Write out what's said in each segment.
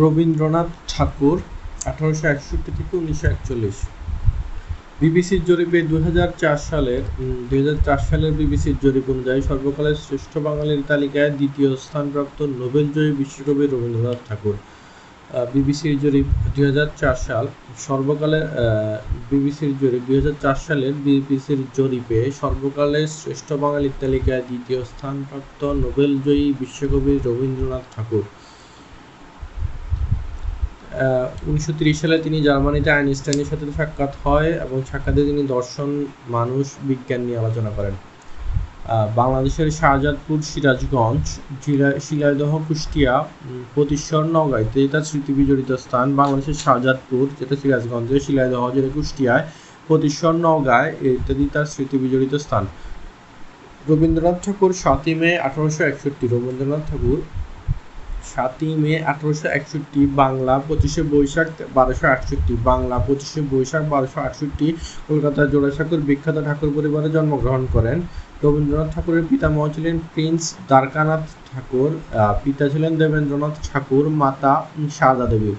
রবীন্দ্রনাথ ঠাকুর আঠারোশো একষট্টি থেকে উনিশশো একচল্লিশ। বিবিসির জরিপে দুই হাজার চার সালের দুই হাজার চার সালের বিবিসির জরিপ অনুযায়ী সর্বকালের শ্রেষ্ঠ বাঙালির তালিকায় দ্বিতীয় স্থানপ্রাপ্ত নোবেলজয়ী বিশ্বকবি রবীন্দ্রনাথ ঠাকুর। বিবিসির জরিপ দুই হাজার চার সাল, সর্বকালের বিবিসির জরিপ দুই হাজার চার সালের বিবিসির জরিপে সর্বকালের শ্রেষ্ঠ বাঙালির তালিকায় দ্বিতীয় স্থানপ্রাপ্ত নোবেলজয়ী বিশ্বকবি রবীন্দ্রনাথ ঠাকুর। উনিশশো সালে তিনি জার্মানিতে আইনস্টাইনের সাথে সাক্ষাৎ হয় এবং সাক্ষাতে তিনি দর্শন, মানুষ, বিজ্ঞান নিয়ে আলোচনা করেন। বাংলাদেশের শাহজাদপুর সিরাজগঞ্জ শিলাইদহ কুষ্টিয়া প্রতিশ্বর নওগাঁ ইত্যাদি তার স্মৃতি বিজড়িত স্থান বাংলাদেশের শাহজাদপুর, যেটা সিরাজগঞ্জে শিলাইদহ যেটা কুষ্টিয়ায় প্রতিশ্বর নওগাঁ ইত্যাদি তার স্মৃতি বিজড়িত স্থান। রবীন্দ্রনাথ ঠাকুর সাতই মে আঠারোশো একষট্টি, রবীন্দ্রনাথ ঠাকুর সাতই মে আঠারোশো একষট্টি, বাংলা পঁচিশে বৈশাখ বারোশো আটষট্টি, বাংলা পঁচিশে বৈশাখ বারোশো আটষট্টি, কলকাতার জোড়াসাঁকোর বিখ্যাত ঠাকুর পরিবারে জন্মগ্রহণ করেন। রবীন্দ্রনাথ ঠাকুরের পিতামহ ছিলেন প্রিন্স দ্বারকানাথ ঠাকুর পিতা ছিলেন দেবেন্দ্রনাথ ঠাকুর, মাতা সারদা দেবী।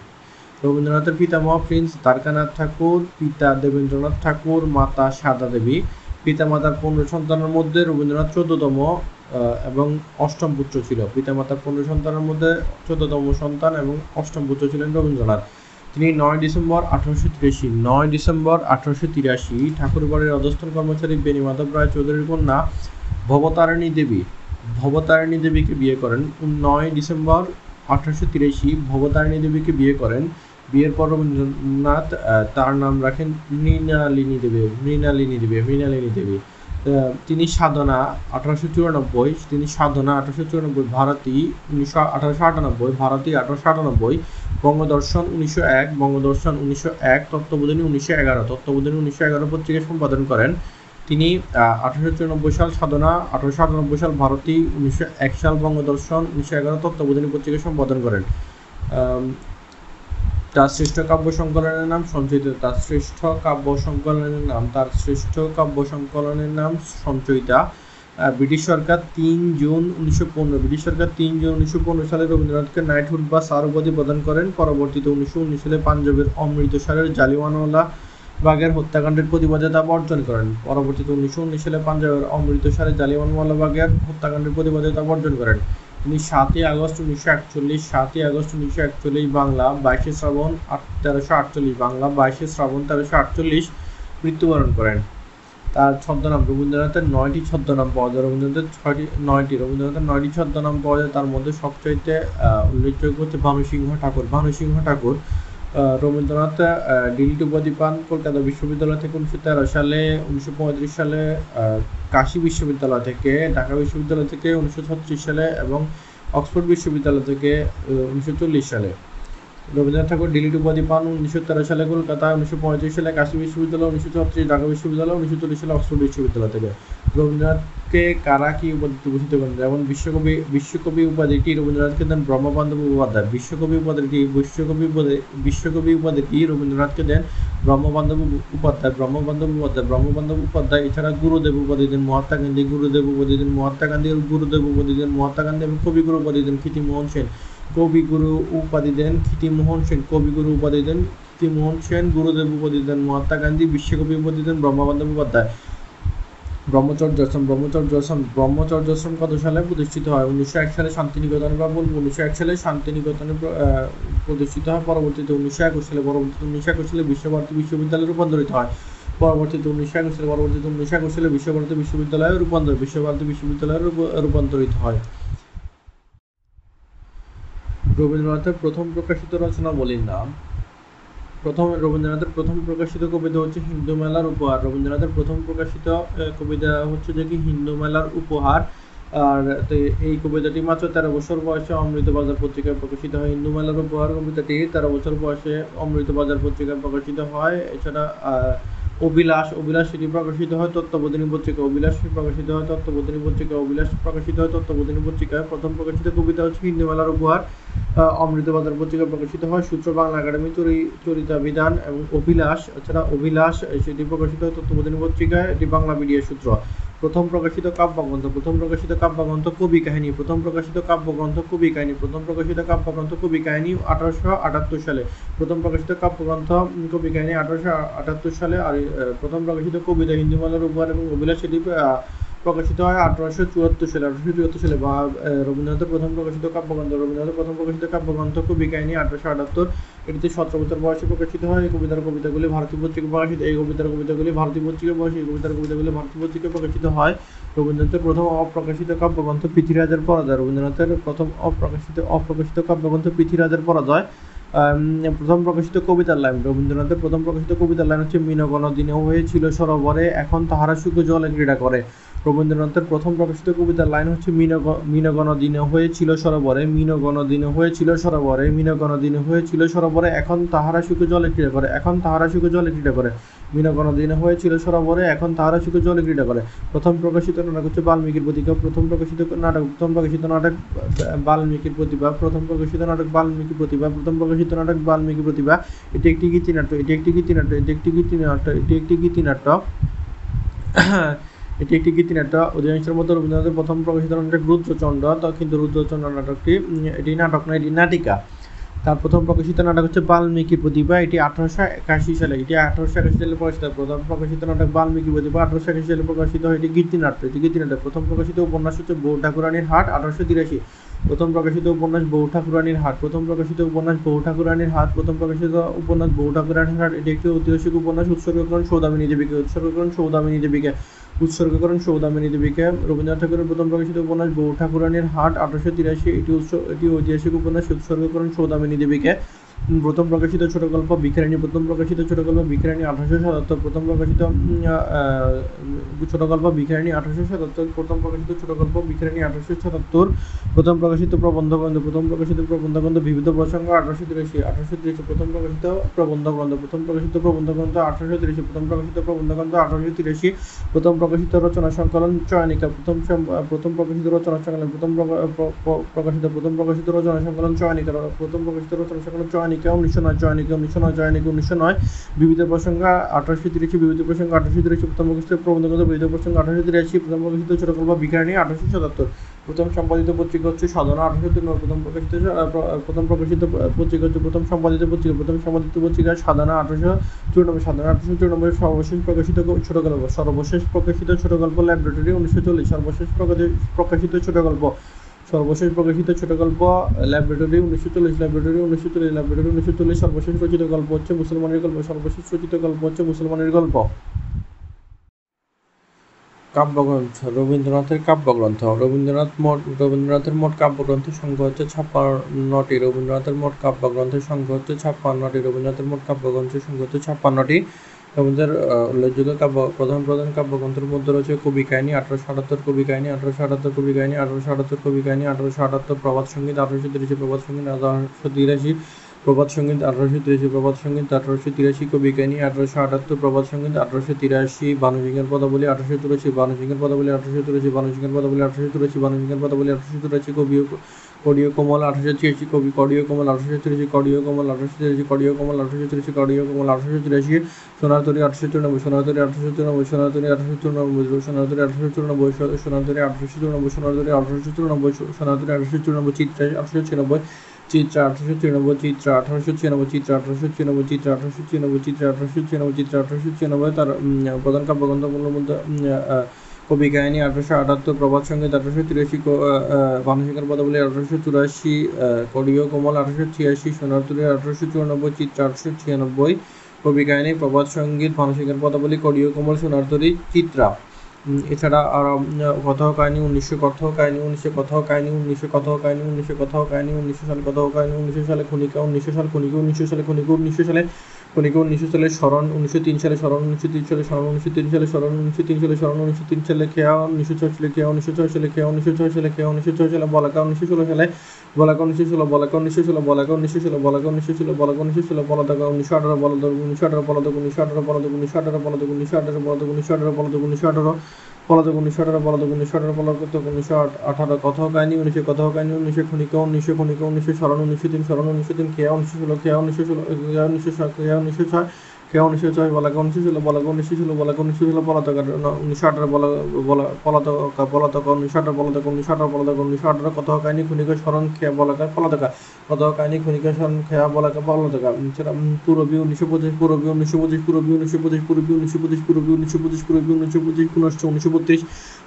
রবীন্দ্রনাথের পিতামহ প্রিন্স দ্বারকানাথ ঠাকুর, পিতা দেবেন্দ্রনাথ ঠাকুর, মাতা সারদা দেবী। পিতামাতার পনেরো সন্তানের মধ্যে রবীন্দ্রনাথ চোদ্দতম এবং অষ্টম পুত্র ছিল। পিতামাতার পনেরো সন্তানের মধ্যে চোদ্দতম সন্তান এবং অষ্টম পুত্র ছিলেন রবীন্দ্রনাথ। তিনি নয় ডিসেম্বর আঠারোশো তিরাশি, নয় ডিসেম্বর আঠারোশো তিরাশি, ঠাকুরবাড়ির অধস্থন কর্মচারী বেণীমাধব রায় চৌধুরীর কন্যা ভবতারিণী দেবী, ভবতারিণী দেবীকে বিয়ে করেন। নয় ডিসেম্বর আঠারোশো তিরাশি, ভবতারিণী দেবীকে বিয়ে করেন। বিয়ের পর রবীন্দ্রনাথ তার নাম রাখেন মৃণালিনী দেবী মৃণালিনী দেবী মৃণালিনী দেবী। তিনি সাধনা আঠারোশো চুরানব্বই, তিনি সাধনা আঠারোশো চুরানব্বই, ভারতী উনিশশো আঠারোশো আটানব্বই, ভারতী আঠারোশো আটানব্বই, বঙ্গদর্শন উনিশশো এক, বঙ্গদর্শন উনিশশো এক, তত্ত্ববোধিনী উনিশশো এগারো, তত্ত্ববোধিনী উনিশশো এগারো পত্রিকা সম্পাদন করেন। তিনি আঠারোশো চুরানব্বই সাল সাধনা, আঠারোশো আটানব্বই সাল ভারতী, উনিশশো এক সাল বঙ্গদর্শন, উনিশশো এগারো তত্ত্ববোধিনী পত্রিকা সম্পাদন করেন। তার শ্রেষ্ঠ কাব্য সংকলনের নাম, সঞ্চয়িত তার শ্রেষ্ঠ কাব্য সংকলনের নাম তার শ্রেষ্ঠ কাব্য সংকলনের নাম, সঞ্চয়িতা। ব্রিটিশ সরকার তিন জুন উনিশশো পনেরো, ব্রিটিশ সরকার তিন জুন উনিশশো পনেরো সালে রবীন্দ্রনাথকে নাইটহুড বা সার উপাধি প্রদান করেন। পরবর্তীতে উনিশশো উনিশ সালে পাঞ্জাবের অমৃতসরের জালিওয়ানওয়ালা বাগের হত্যাকাণ্ডের প্রতিবাদে তা বর্জন করেন। পরবর্তীতে উনিশশো উনিশ সালে পাঞ্জাবের অমৃতসরের জালিওয়ানওয়ালা বাগের হত্যাকাণ্ডের প্রতিবাদে তা বর্জন করেন। তিনি সাতই আগস্ট উনিশশো একচল্লিশ, সাতই আগস্ট উনিশশো একচল্লিশ বাংলা, বাইশে শ্রাবণ তেরোশো আটচল্লিশ বাংলা, বাইশে শ্রাবণ তেরোশো আটচল্লিশ মৃত্যুবরণ করেন। তার ছদ্মনাম রবীন্দ্রনাথের, নয়টি ছদ্মনাম পাওয়া যায়। রবীন্দ্রনাথের ছয়টি, নয়টি, রবীন্দ্রনাথের নয়টি ছদ্মনাম পাওয়া যায়। তার মধ্যে সবচাইতে উল্লেখযোগ্য হচ্ছে ভানুসিংহ ঠাকুর। ভানুসিংহ ঠাকুর রবীন্দ্রনাথ ডিলিট উপাধি পান কলকাতা বিশ্ববিদ্যালয় থেকে উনিশশো তেরো সালে, উনিশশো পঁয়ত্রিশ সালে কাশী বিশ্ববিদ্যালয় থেকে, ঢাকা বিশ্ববিদ্যালয় থেকে উনিশশো ছত্রিশ সালে এবং অক্সফোর্ড বিশ্ববিদ্যালয় থেকে উনিশশো চল্লিশ সালে। রবীন্দ্রনাথ ঠাকুর ডিলিট উপাধি পান উনিশশো তেরো সালে কলকাতা, উনিশশো পঁয়ত্রিশ সালে কাশী বিশ্ববিদ্যালয়, উনিশশো ছত্রিশ ঢাকা বিশ্ববিদ্যালয়, উনিশশো চল্লিশ সালে অক্সফোর্ড বিশ্ববিদ্যালয় থেকে। রবীন্দ্রনাথকে কারা কি উপাধিতে ভূষিত করেন যেমন বিশ্বকবি বিশ্বকবি উপাধিটি রবীন্দ্রনাথকে দেন ব্রহ্মবান্ধব উপাধ্যায়। বিশ্বকবি উপাধিটি বিশ্বকবি বিশ্বকবি উপাধিটি রবীন্দ্রনাথকে দেন ব্রহ্মবান্ধব উপাধ্যায়। ব্রহ্মবান্ধব উপাধ্যায় ব্রহ্মবান্ধব উপাধ্যায় এছাড়া গুরুদেব উপাধি দেন মহাত্মা গান্ধী, গুরুদেব উপাধি দেন মহাত্মা গান্ধী গুরুদেব উপাধি দেন মহাত্মা গান্ধী এবং কবিগুরু উপাধি দেন মোহন সেন। কবিগুরু উপাধি দেন মোহন সেন, কবিগুরু উপাধি দেন মোহন সেন, গুরুদেব উপাধি দেন মহাত্মা গান্ধী, বিশ্বকবি উপাধি দেন ব্রহ্মবান্ধব উপাধ্যায়। ব্রহ্মচর্য আশ্রম ব্রহ্মচর্য আশ্রম ব্রহ্মচর্য আশ্রম কত সালে প্রতিষ্ঠিত হয়? উনিশশো এক সালে শান্তিনিকেতনের বা বলব উনিশশো এক সালে শান্তিনিকেতনে প্রতিষ্ঠিত হয়। পরবর্তীতে উনিশশো একুশ সালে, পরবর্তীতে উনিশশো একুশ সালে বিশ্বভারতী বিশ্ববিদ্যালয়ে রূপান্তরিত হয়। পরবর্তীতে উনিশশো একুশ সালে, পরবর্তীতে উনিশশো একুশ সালে বিশ্বভারতী বিশ্ববিদ্যালয়ে রূপান্তর, বিশ্বভারতী বিশ্ববিদ্যালয়ে রূপান্তরিত হয়। রবীন্দ্রনাথের প্রথম প্রকাশিত রচনা রচনাবলীর নাম প্রথম রবীন্দ্রনাথের প্রথম প্রকাশিত কবিতা হচ্ছে হিন্দু মেলার উপহার। রবীন্দ্রনাথের প্রথম প্রকাশিত কবিতা হচ্ছে যে কি হিন্দু মেলার উপহার। আর এই কবিতাটি মাত্র তেরো বছর বয়সে অমৃত বাজার পত্রিকায় প্রকাশিত হয়। হিন্দু মেলার উপহার কবিতাটি তেরো বছর বয়সে অমৃত বাজার পত্রিকায় প্রকাশিত হয়। এছাড়া অভিলাষ অভিলাষ সেটি প্রকাশিত হয় তত্ত্ববোধিনী পত্রিকা, অভিলাষ প্রকাশিত হয় তত্ত্ববোধিনী পত্রিকা, অভিলাষ প্রকাশিত হয় তত্ত্ববোধিনী পত্রিকায়। প্রথম প্রকাশিত কবিতা হচ্ছে হিন্দু মেলার উপহার অমৃতবাজার পত্রিকা প্রকাশিত হয়। সূত্র বাংলা একাডেমি চরিতা বিধান এবং অভিলাষ। এছাড়া অভিলাষ সেটি প্রকাশিত হয় তত্ত্ববোধিনী পত্রিকায়, এটি বাংলা মিডিয়া সূত্র। প্রথম প্রকাশিত কাব্যগ্রন্থ প্রথম প্রকাশিত কাব্যগ্রন্থ কবি কাহিনী প্রথম প্রকাশিত কাব্যগ্রন্থ কবি কাহিনী প্রথম প্রকাশিত কাব্যগ্রন্থ কবি কাহিনী আঠারোশো আটাত্তর সালে। প্রথম প্রকাশিত কাব্যগ্রন্থ কবি কাহিনী আঠারোশো আটাত্তর সালে আর প্রথম প্রকাশিত কবিতা হিন্দু হিন্দুমালার উপহার এবং অভিলাষ আহ, প্রকাশিত হয় আঠারোশো চুয়াত্তর সালে। আঠারোশো চুয়াত্তর সালে বা রবীন্দ্রনাথের প্রথম প্রকাশিত কাব্যগ্রন্থ। রবীন্দ্রনাথের প্রথম প্রকাশিত কাব্যগ্রন্থ কবি কাহিনী আঠারোশো আটাত্তর। এটিতে সতেরো বছর বয়সে প্রকাশিত হয়। এই কবিতার কবিতাগুলি ভারতীয় পত্রিকা প্রকাশিত। এই কবিতার কবিতাগুলি ভারতীয় পত্রিকা প্রকাশিত। এই কবিতার কবিতাগুলি ভারতীয় পত্রিকা প্রকাশিত হয়। রবীন্দ্রনাথের প্রথম অপ্রকাশিত কাব্যগ্রন্থ পৃথ্বীরাজের পরাজয়। রবীন্দ্রনাথের প্রথম অপ্রকাশিত অপ্রকাশিত কাব্যগ্রন্থ পৃথ্বীরাজের পরাজয়। প্রথম প্রকাশিত কবিতার লাইন। রবীন্দ্রনাথের প্রথম প্রকাশিত কবিতার লাইন হচ্ছে মিনগণ দিনে হয়েছিল সরোবরে, এখন তাহারা সুখ জলে ক্রীড়া করে। রবীন্দ্রনাথের প্রথম প্রকাশিত কবিতার লাইন হচ্ছে, মিনগ মিনগণ দিনে হয়েছিল সরোবরে মিনগণ দিনে হয়েছিল সরোবরে মিনগণ দিনে হয়েছিল সরোবরে, এখন তাহারা সুখে জলে ক্রীড়া করে, এখন তাহারা সুখে জলে ক্রীড়া করে। মিনগণ দিনে হয়েছিল সরোবরে, এখন তাহারা সুখে জলে ক্রীড়া করে। প্রথম প্রকাশিত নাটক হচ্ছে, বাল্মীকির প্রতিজ্ঞা প্রথম প্রকাশিত নাটক, প্রথম প্রকাশিত নাটক, বাল্মীকির প্রতিভা, প্রথম প্রকাশিত নাটক বাল্মীকি প্রতিভা, প্রথম প্রকাশিত নাটক বাল্মীকি প্রতিভা। এটি একটি গীতিনাট্য এটি একটি গীতিনাট্য, এটি একটি গীতিনাট্য, এটি একটি গীতিনাট্য, এটি একটি গীতিনাট্য। অধিকাংশের মধ্যে রবীন্দ্রনাথের প্রথম প্রকাশিত নাটক রুদ্রচন্দ্র কিন্তু রুদ্রচন্দ্র নাটকটি এটি নাটক নয়, এটি নাটিকা। তার প্রথম প্রকাশিত নাটক হচ্ছে বাল্মীকি প্রতিভা, এটি আঠারোশো একাশি সালে, এটি আঠারোশো একাশি সালে প্রকাশিত। প্রথম প্রকাশিত নাটক বাল্মীকি প্রতিভা, আঠারোশো একাশি সালে প্রকাশিত হয়, এটি গীতিনাট্য এটি গীতিনাট্য প্রথম প্রকাশিত উপন্যাস হচ্ছে বউ ঠাকুরানীর হাট, আঠারোশো তিরাশি। প্রথম প্রকাশিত উপন্যাস বউ ঠাকুরানীর হাট। প্রথম প্রকাশিত উপন্যাস বউ ঠাকুরানীর হাট। প্রথম প্রকাশিত উপন্যাস বউ ঠাকুরানীর হাট, এটি একটি ঐতিহাসিক উপন্যাস, উৎসর্গকরণ সৌদামিনী দেবীকে। উৎসর্গকরণ সৌদামিনী দেবীকে। উৎসর্গকরণ সৌদামিনী দেবীকে রবীন্দ্রনাথ ঠাকুরের প্রথম প্রকাশিত উপন্যাস বউ ঠাকুরানীর হাট আঠারোশো তিরাশি, এটি উৎস এটি ঐতিহাসিক উপন্যাস উৎসর্গকরণ সৌদামিনী দেবীকে প্রথম প্রকাশিত ছোট গল্প বিখ্যানী প্রথম প্রকাশিত ছোট গল্প বিখ্যানী আঠারোশো সাতাত্তর প্রথম প্রকাশিত ছোট গল্প বিখ্যানী আঠারোশো সাতাত্তর প্রথম প্রকাশিত ছোট গল্প বিখ্যানী আঠারোশো সাতাত্তর প্রথম প্রকাশিত প্রবন্ধ গ্রন্থ প্রথম প্রকাশিত প্রবন্ধ গ্রন্থ বিবিধ প্রসঙ্গ আঠারোশো তিরাশি আঠারোশো তিরাশি প্রথম প্রকাশিত প্রবন্ধ গ্রন্থ প্রথম প্রকাশিত প্রবন্ধ গ্রন্থ আঠারোশো তিরাশি প্রথম প্রকাশিত প্রবন্ধ গ্রন্থ আঠারোশো তিরাশি প্রথম প্রকাশিত রচনা সংকলন চয়নিকা প্রথম প্রথম প্রকাশিত রচনা সংকলন প্রথম প্রকা- প্র- প্র- প্রকাশিত প্রথম প্রকাশিত রচনা সংকলন চয়নিকা প্রথম প্রকাশিত রচনা সংকলন চয়নিকা উনিশশো নয় চয়নিকা উনিশশো নয় চয়নিকা উনিশশো নয়। বিবিধ প্রসঙ্গ, আঠারোশো তিরাশি, বিবিধ প্রসঙ্গ, আঠারোশো তিরাশি, প্রথম প্রকাশিত প্রবন্ধ গ্রন্থ, বিবিধ প্রসঙ্গ, আঠারোশো তিরাশি, প্রথম প্রকাশিত ছোট গল্প, বিজ্ঞানী, আঠারোশো সাতাত্তর। প্রথম সম্পাদিত পত্রিকা হচ্ছে সাধনা, আঠারোশো তিরানব্বই, প্রথম প্রকাশিত প্রথম প্রকাশিত পত্রিকা হচ্ছে প্রথম সম্পাদিত পত্রিকা, প্রথম সম্পাদিত পত্রিকা সাধনা, আঠারোশো চুরানব্বই, সাধনা, আঠারোশো চুরানব্বই, সর্বশেষ প্রকাশিত ছোট গল্প, সর্বশেষ প্রকাশিত ছোট গল্প, ল্যাবরেটরি, উনিশশো চল্লিশ, সর্বশেষ প্রকাশি- প্রকাশিত ছোট গল্প। সর্বশেষ প্রকাশিত ছোট গল্প ল্যাবরেটরি উনিশশো চল্লিশ ল্যাবরেটরি উনিশশো চল্লিশ ল্যাবরেটরি উনিশশো চল্লিশ সর্বশেষ রচিত গল্প হচ্ছে মুসলমানের গল্প, সর্বশেষ রচিত গল্প হচ্ছে মুসলমানের গল্প। কাব্যগ্রন্থ, রবীন্দ্রনাথের কাব্যগ্রন্থ, রবীন্দ্রনাথ মোট, রবীন্দ্রনাথের মোট কাব্যগ্রন্থ সংখ্যা হচ্ছে ছাপ্পান্নটি, রবীন্দ্রনাথের মোট কাব্যগ্রন্থের সংখ্যা হচ্ছে ছাপ্পান্নটি, রবীন্দ্রনাথের মোট কাব্যগ্রন্থের সংখ্যা হচ্ছে ছাপ্পান্নটি। আহ, উল্লেখযোগ্য কাব্য প্রধান প্রধান কাব্যগ্রন্থের মধ্যে রয়েছে কবি কাহিনী আঠারোশো আটাত্তর কবি কাহিনী আঠারোশো আটাত্তর কবি কাহিনী আঠারোশো আটাত্তর কবি কাহিনী আঠারোশো আটাত্তর প্রভাত সংগীত আঠারোশো তিরাশি প্রবাদ সংগীত আঠারোশো তিরাশি প্রভাত সংগীত আঠারোশো তিরাশি প্রবাদ সংগীত আঠারোশো তিরাশি কবি কাহিনী আঠারোশো আটাত্তর প্রবাদ সংগীত আঠারোশো তিরাশি ভানুসিংহের পদাবলী আঠারোশো তিরাশি ভানুসিংহের পদাবলী আঠারোশো তিরাশি ভানুসিংহের পদাবলী আঠারোশো তিরাশি ভানুসিংহের পদাবলী আঠারোশো তিরাশি কবি কড়িয় কোমল আঠারোশো ছিয়াশি কবি কড়িয় কোমল আঠারোশো তিরাশি কড়িয় কোমল আঠারোশো তিরাশি কড়িয় কোমল আঠারোশো তিরাশি কড়িয় কোমল আঠারোশো তিরাশি সোনারতরী আঠারোশো চুরানব্বই সোনারতরী আঠারোশো চুরানব্বই সোনারতরী আঠারোশো চুরানব্বই সোনারতরী আঠারোশো চুরানব্বই সোনাতরি আঠারোশো চুরানব্বই সোনারতরী আঠারোশো চুরানব্বই সোনারতরী আঠারোশো চুরানব্বই চিত্রা আঠারোশো ছিয়ানব্বই চিত্রা আঠারোশো ছিয়ানব্বই চিত্রা আঠারোশো ছিয়ানব্বই চিত্রা আঠারোশো ছিয়ানব্বই চিত্রা আঠারোশো ছিয়ানব্বই চিত্রা আঠারোশো ছিয়ানব্বই চিত্রা আঠারোশো ছিয়ানব্বই তার প্রধান কাব্যগ্রন্থগুলোর মধ্যে কবি কাহিনী আঠারোশো আটাত্তর, প্রভাত সংগীত আঠারোশো তিরাশি ভানুশঙ্কর পদাবলী আঠারোশো চুরাশি কড়িয় কোমল আঠারোশো ছিয়াশি সোনারতুলি আঠারোশো চুরানব্বই চিত্র আঠারোশো ছিয়ানব্বই, কবি কাহিনী, প্রভাত সংগীত ভানুশঙ্কর পদাবলী, কড়িয় কোমল, সোনারতরী, চিত্রা। এছাড়া আর কথাও কাহিনী, উনিশশো কথাও কাহিনী, উনিশশো কথাও কাহিনী, উনিশশো কথাও কাহিনী, উনিশশো কথাও কাহিনী, উনিশশো সালে কথাও কাহিনী, উনিশশো সালে খনিকা, উনিশশো সাল খনিকা, উনিশশো সালে খনিকা, উনিশশো সালে খনিকা উনিশশো সালে স্মরণ উনিশশো তিন সালে স্মরণ উনিশশো তিন সালে স্মরণ উনিশশো তিন সালে স্মরণ উনিশশো তিন সালে স্মরণ উনিশশো তিন সালে খেয়া উনিশশো ছয় সালে খেয়া উনিশশো ছয় সালে খেয়া উনিশশো ছয় সালে খেয়া উনিশশো ছয় সালে বলাকা উনিশশো ষোলো সালে বলাকা উনিশশো ষোলো বলাকা উনিশশো ষোলো বলাকা উনিশশো ষোলো বলাকা উনিশশো ষোলো বলাকা উনিশশো ষোলো বলদাকা উনিশশো আঠারো বলদক উনিশশো আঠারো বলদক উনিশশো আঠারো বলদক উনিশশো আঠারো বলদক উনিশশো আঠারো বলদক উনিশশো আঠারো বলদক উনিশশো আঠারো পলাতক উনিশশো আঠারো, পলাতক উনিশশো আঠারো, পলাতক উনিশশো আঠারো কথা কাহিনী, উনিশশো কথা কাহিনী, উনিশশো খনিকা উনিশশো খনিকা উনিশশো স্মরণ, উনিশশো তিন স্মরণ, উনিশশো তিন খেয়া, উনিশশো ষোলো, খেয়া, উনিশশো ষোলো, খেয়া, উনিশশো ছয় খেয়া, উনিশশো ছয় খেয়া উনিশশো ছয় বলাকা উনিশশো ষোলো বলাকা উনিশশো ষোলো বলাকা উনিশশো ষোলো পলাতক উনিশশো আঠারো বলা পলাতক পলাতক, উনিশশো আঠারো, পলাতক, উনিশশো আঠারো, পলাতক, উনিশশো আঠারো কত কাহিনী খুনিকা স্মরণ খেয়া বলাকা পলাতকা কত কাহিনী খুনিকা স্মরণ খেয়া বলাকা পলাতকা। এছাড়া পূর্বী উনিশশো পঁচিশ, পূর্বী উনিশশো পঁচিশ, পূর্বী উনিশশো পঁচিশ, পূর্বী উনিশশো পঁচিশ, পূর্বী উনিশশো পঁচিশ, পূর্বী উনিশশো পঁচিশ, পুনশ্চ উনিশশো বত্রিশ,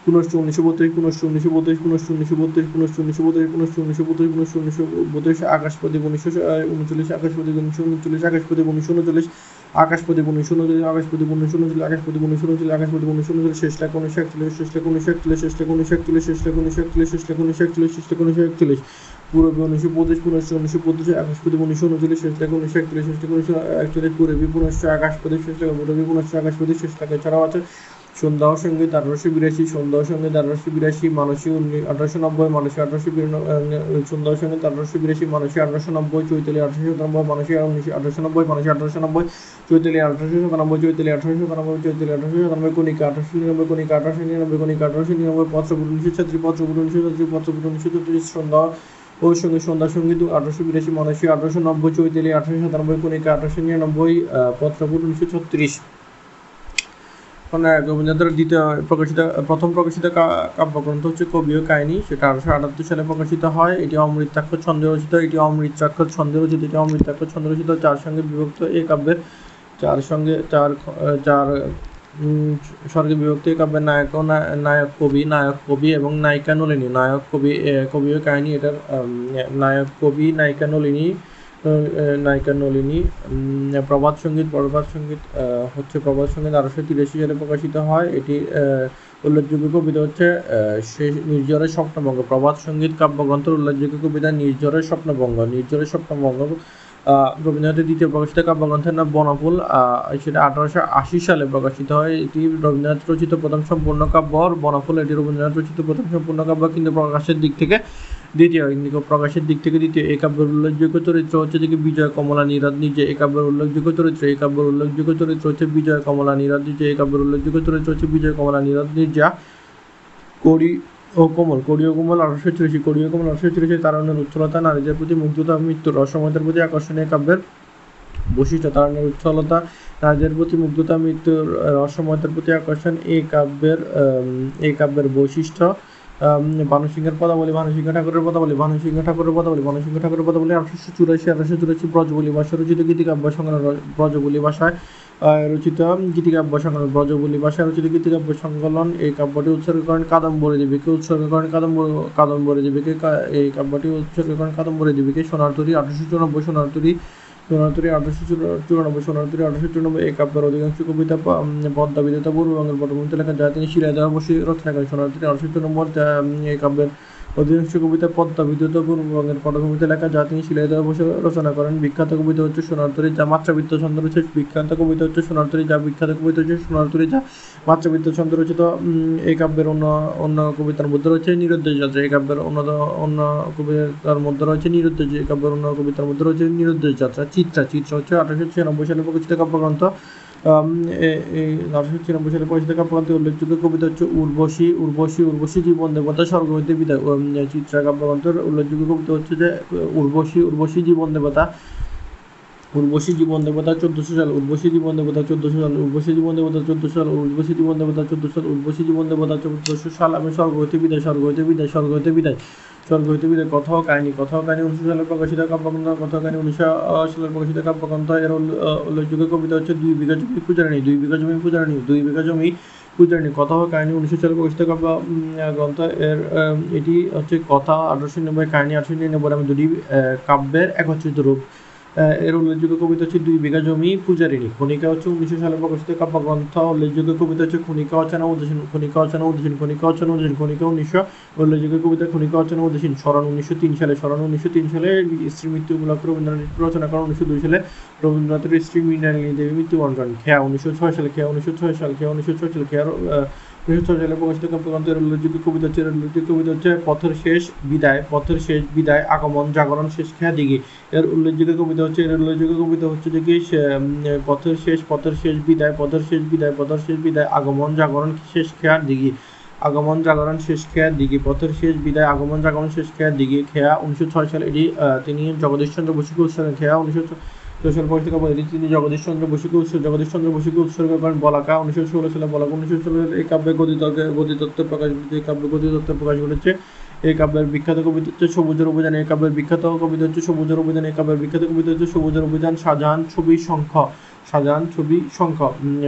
পুনশ্চ উনিশশো বত্রিশ, পুনশ্চ উনিশশো বত্রিশ, পুনশ্চ উনিশশো বত্রিশ, পুনশ্চ উনিশশো বত্রিশ, পুনশ্চ উনিশশো বত্রিশ, পুনশ্চ উনিশশো বত্রিশ আকাশপতি উনিশশো উনচল্লিশ আকাশপতি উনিশশো উনচল্লিশ আকাশপতি উনিশশো উনচল্লিশ আকাশপতি উনিশশো উনচল্লিশ আকাশপতি উনিশশো উনচল্লিশ আকাশপতি উনিশশো উনচল্লিশ আকাশপতি উনিশশো উনচল্লিশ শেষ লাখ উনিশশো একচল্লিশ শেষ লাখ উনিশশো একচল্লিশ শেষ লাখ উনিশশো একচল্লিশ শেষ লাখ উনিশশো একচল্লিশ শেষ লাখ উনিশশো একচল্লিশ শেষ লাখ উনিশশো একচল্লিশ পূর্বী উনিশশো পঁচিশ পুনশ্চ উনিশশো পঁচিশ আকাশপতি উনিশশো উনচল্লিশ শেষ লাখ উনিশশো একচল্লিশ শেষ লাখ উনিশশো একচল্লিশ পুনশ্চ প্রতি শেষ লাখ পূর্বী পুনশ্চ প্রতি শেষ লাখ এছাড়াও আছে সন্ধ্যা সংগীত আঠারোশো বিরাশি, সন্ধ্যা সংগীত আঠারোশো বিরাশি মানসী আঠারোশো নব্বই মানসী আঠারোশো সন্ধ্যা সংগীত আঠারোশো বিরাশি মানসী আঠারোশো নব্বই, চৈতালি আঠারোশো সাতানব্বই মানসী উনিশশো আঠারোশো নব্বই মানসী আঠারোশো নব্বই, চৈতালি আঠারোশো সাতানব্বই, চৈতালি আঠারোশো সাতানব্বই, চৈতালি আঠারোশো সাতানব্বই, কণিকা আঠারোশো নিরানব্বই, কণিকা আঠারোশো নিরানব্বই, কণিকা আঠারোশো নিরানব্বই পত্রপুর উনিশশো ছাত্রী পত্রপুর উনিশশো ছাত্রী পত্রপুর উনিশশো চৌত্রিশ সন্ধ্যা ওর সঙ্গে সন্ধ্যা সংগীত আঠারোশো বিরাশি মানসী আঠারোশো নব্বই, চৈতালি আঠারোশো সাতানব্বই, কণিকা আঠারোশো নিরানব্বই পত্রপুর উনিশশো ছত্রিশ। রবীন্দ্রনাথের দ্বিতীয় প্রকাশিত, প্রথম প্রকাশিত কাব্যগ্রন্থ হচ্ছে কবি ও কাহিনী। সেটা আঠারোশো আটাত্তর সালে প্রকাশিত হয়। এটি অমৃতাক্ষর ছন্দে রচিত এটি অমৃতাক্ষর ছন্দে রচিত এটি অমৃতাক্ষর ছন্দে রচিত চার সঙ্গে বিভক্ত এই কাব্যের চার সঙ্গে চার চার স্বর্গে বিভক্ত এই কাব্যের নায়ক ও নায়ক কবি নায়ক কবি এবং নায়িকা নলিনী। নায়ক কবি কবি ও কাহিনী, এটার নায়ক কবি, নায়িকা নলিনী নায়িকা নলিনী প্রভাত সংগীত প্রভাত সংগীত হচ্ছে প্রভাত সংগীত আঠারোশো তিরাশি সালে প্রকাশিত হয়। এটি উল্লেখযোগ্য কবিতা হচ্ছে শেষ নির্জরের স্বপ্নভঙ্গ। প্রভাত সংগীত কাব্যগ্রন্থের উল্লেখযোগ্য কবিতা নির্জরের স্বপ্নভঙ্গ। নির্জরের স্বপ্নভঙ্গ রবীন্দ্রনাথের দ্বিতীয় প্রকাশিত কাব্যগ্রন্থের নাম বনফুল সেটা আঠারোশো আশি সালে প্রকাশিত হয়। এটি রবীন্দ্রনাথ রচিত প্রথম সম্পূর্ণ কাব্য বনফুল এটি রবীন্দ্রনাথ রচিত প্রথম সম্পূর্ণ কাব্য। কিন্তু প্রকাশের দিক থেকে দ্বিতীয় ইন্দিক প্রকাশের দিক থেকে দ্বিতীয় এই কাব্যের উল্লেখযোগ্য চরিত্র হচ্ছে যে বিজয়, কমলা, নীরদ, নিজে। এই কাব্যের উল্লেখযোগ্য চরিত্র এই কাব্যের উল্লেখযোগ্য চরিত্র হচ্ছে বিজয়, কমলা, নীরদ, নিজে। এই কাব্যের উল্লেখযোগ্য চরিত্র হচ্ছে বিজয়, কমলা, নীরদ, নিজা। করি ও কোমল। ও কোমল আঠারোশো চুরাশি ও কোমল আঠারোশো চুরাশি তারণের উচ্চলতা নারীদের প্রতি মুগ্ধতা মৃত্যু। রসময়তার প্রতি আকর্ষণীয় কাব্যের বৈশিষ্ট্য। তারণের উচ্চলতা নারীদের প্রতি মুগ্ধতা মৃত্যুর রসময়তার প্রতি আকর্ষণ এই কাব্যের এই কাব্যের বৈশিষ্ট্য। ভানুসিংহের পদাবলী ভানুসিংহ ঠাকুরের পদাবলী ভানুসিংহ ঠাকুরের পদাবলী ভানুসিংহ ঠাকুরের পদাবলী আঠারোশো চুরাশি আঠারোশো চুরাশি ব্রজবলী ভাষা রচিত গীতিকাব্য সংগ্রহ ব্রজবলী ভাষায় রচিত গীতিকাব্য সংকলন ব্রজবলী ভাষায় রচিত গীতিকাব্য সংকলন এই কাব্যটি উৎসর্গ করেন কাদম্বরী দেবীকে, উৎসর্গ করেন কাদম্বর, কাদম্বরী দেবীকে এই কাব্যটি উৎসর্গ করেন কাদম্বরী দেবীকে, সোনারতরী, আঠারোশো চুরানব্বই সোনারতরী সোনারতরী আঠারোশো চুরানব্বই সোনারতরী আঠারোশো চুরানব্বই এই কাব্যের অধিকাংশ কবিতা পদ্মা বিদ্যুতা পূর্ববঙ্গের পটভূমিতে লেখা যা তিনি শিলাদহ বসে রচনা করেন সোনারতরী আঠারোশো চুরানব্বই এই কাব্যের অধিকাংশ কবিতা পদ্মা, বিদ্যুৎ পূর্ববঙ্গের পটভূমিতে লেখা। যা তিনি শিলাইদহ বসে রচনা করেন। বিখ্যাত কবিতা হচ্ছে সোনারতরী যা মাত্রাবৃত্ত ছন্দ রয়েছে বিখ্যাত কবিতা হচ্ছে সোনারতরী যা বিখ্যাত কবিতা হচ্ছে সোনারতরী যা মাত্রাবৃত্ত ছন্দ রচিত। এই কাব্যের অন্য অন্য কবিতার মধ্যে রয়েছে নিরুদ্দেশ যাত্রা। এই কাব্যের অন্য অন্য কবিতার মধ্যে রয়েছে নিরুদ্দেশ। এই কাব্যের অন্য কবিতার মধ্যে রয়েছে নিরুদ্দেশ যাত্রা। চিত্রা, চিত্র হচ্ছে আঠারোশো ছিয়ানব্বই সালে প্রকাশিত কাব্যগ্রন্থ। আঠারোশো ছিয়ানব্বই সালে পরিচিত কাব্যগ্রন্থে উল্লেখযোগ্য কবিতা হচ্ছে উর্বশী উর্বশী উর্বশী জীবন দেবতা স্বর্গ হইতে বিদায় চিত্রা কাব্যগ্রন্থের উল্লেখযোগ্য কবিতা হচ্ছে যে, উর্বশী উর্বশী জীবন দেবতা। উর্বশী জীবন দেবতা চোদ্দশো সাল, উর্বশী জীবন দেবতা চোদ্দশো সাল, উর্বশী জীবন দেবতা চোদ্দশো সাল, উর্বশী জীবন দেবতা চোদ্দশো সাল, উর্বশী জীবন দেবতা চোদ্দশো সাল, আমি স্বর্গ হইতে বিদায় স্বর্গ হইতে বিদায় স্বর্গ হইতে বিদায়। স্বর্গ কথক কাহিনী কথক কাহিনী উনিশশো সালে প্রকাশিত কাব্যগ্রন্থ কথক কাহিনী উনিশশো সালে প্রকাশিত কাব্যগ্রন্থ। এর উল্লেখযোগ্য কবিতা হচ্ছে দুই বিঘা জমি পূজারানী দুই বিঘা জমি পূজারানী দুই বিঘা জমি পূজারানী কথা কাহিনী উনিশশো সালে প্রকাশিত কাব্য গ্রন্থ। এর এটি হচ্ছে কথা আঠারোশো নব্বই কাহিনী আঠারোশো নিরানব্বই। আমি দুটি কাব্যের একত্রিত রূপ। এর উল্লেখযোগ্য কবিতা হচ্ছে দুই বিঘা জমি, পূজারিণী। খনিকা হচ্ছে উনিশশো সালে প্রকাশিত কাব্যগ্রন্থ। উল্লেখযোগ্য কবিতা হচ্ছে খনিকা অচানা উদ্দেশন, খনিকা অচানা উদ্দেশন, খনিকা অচানা উদ্দেশন, খনিকা উনিশশো। উল্লেখযোগ্য কবিতা খনিকা অচানা উদ্দেশন, স্মরণ উনিশশো তিন সালে, স্মরণ উনিশশো তিন সালে, স্ত্রী মৃত্যু উপলক্ষে রবীন্দ্রনাথ রচনা করেন উনিশশো দুই সালে, রবীন্দ্রনাথের স্ত্রী মৃণালিনী দেবী মৃত্যুবরণ করেন। খেয়া উনিশশো ছয় সালে, খেয়া উনিশশো ছয় সাল, খেয়া উনিশশো ছয় সালে খেয়ার কাব্যগ্রন্থের উল্লেখযোগ্য কবিতা হচ্ছে উল্লেখযোগ্য কবিতা হচ্ছে পথের শেষ বিদায়, পথের শেষ বিদায়, আগমন, জাগরণ, শেষ খেয়া দিঘি। এর উল্লেখযোগ্য কবিতা হচ্ছে, এর উল্লেখযোগ্য কবিতা হচ্ছে যে কি পথের শেষ পথের শেষ বিদায়, পথের শেষ বিদায়, পথের শেষ বিদায়, আগমন, জাগরণ, শেষ খেয়ার দিঘি। আগমন, জাগরণ, শেষ খেয়ার দিঘি, পথের শেষ বিদায়, আগমন, জাগরণ, শেষ খেয়ার দিঘি। খেয়া উনিশশো ছয় সালে এটি তিনি জগদীশ চন্দ্র বসুকে উৎসর্গ খেয়া উনিশশো সোশ্যাল পত্রিকা বইটি তিনি জগদীশ চন্দ্র বসুকে উৎসর্গ জগদীশ চন্দ্র বসুকে উৎসর্গ করেন। বলাকা উনিশশো ষোলো সালে বলাকা উনিশশো ষোলো সালে এই কাব্যে গদিতত্ত্ব গদিতত্ত্ব প্রকাশ এই কাব্যে গদিতত্ত্ব প্রকাশ ঘটেছে। এই কাব্যের বিখ্যাত কবিতা হচ্ছে সবুজের অভিযান এই কাব্যের বিখ্যাত কবিতা হচ্ছে সবুজের অভিযান এই কাব্যের বিখ্যাত কবিতা হচ্ছে সবুজের অভিযান শাহজাহান ছবি শঙ্খ। শাহজাহান ছবি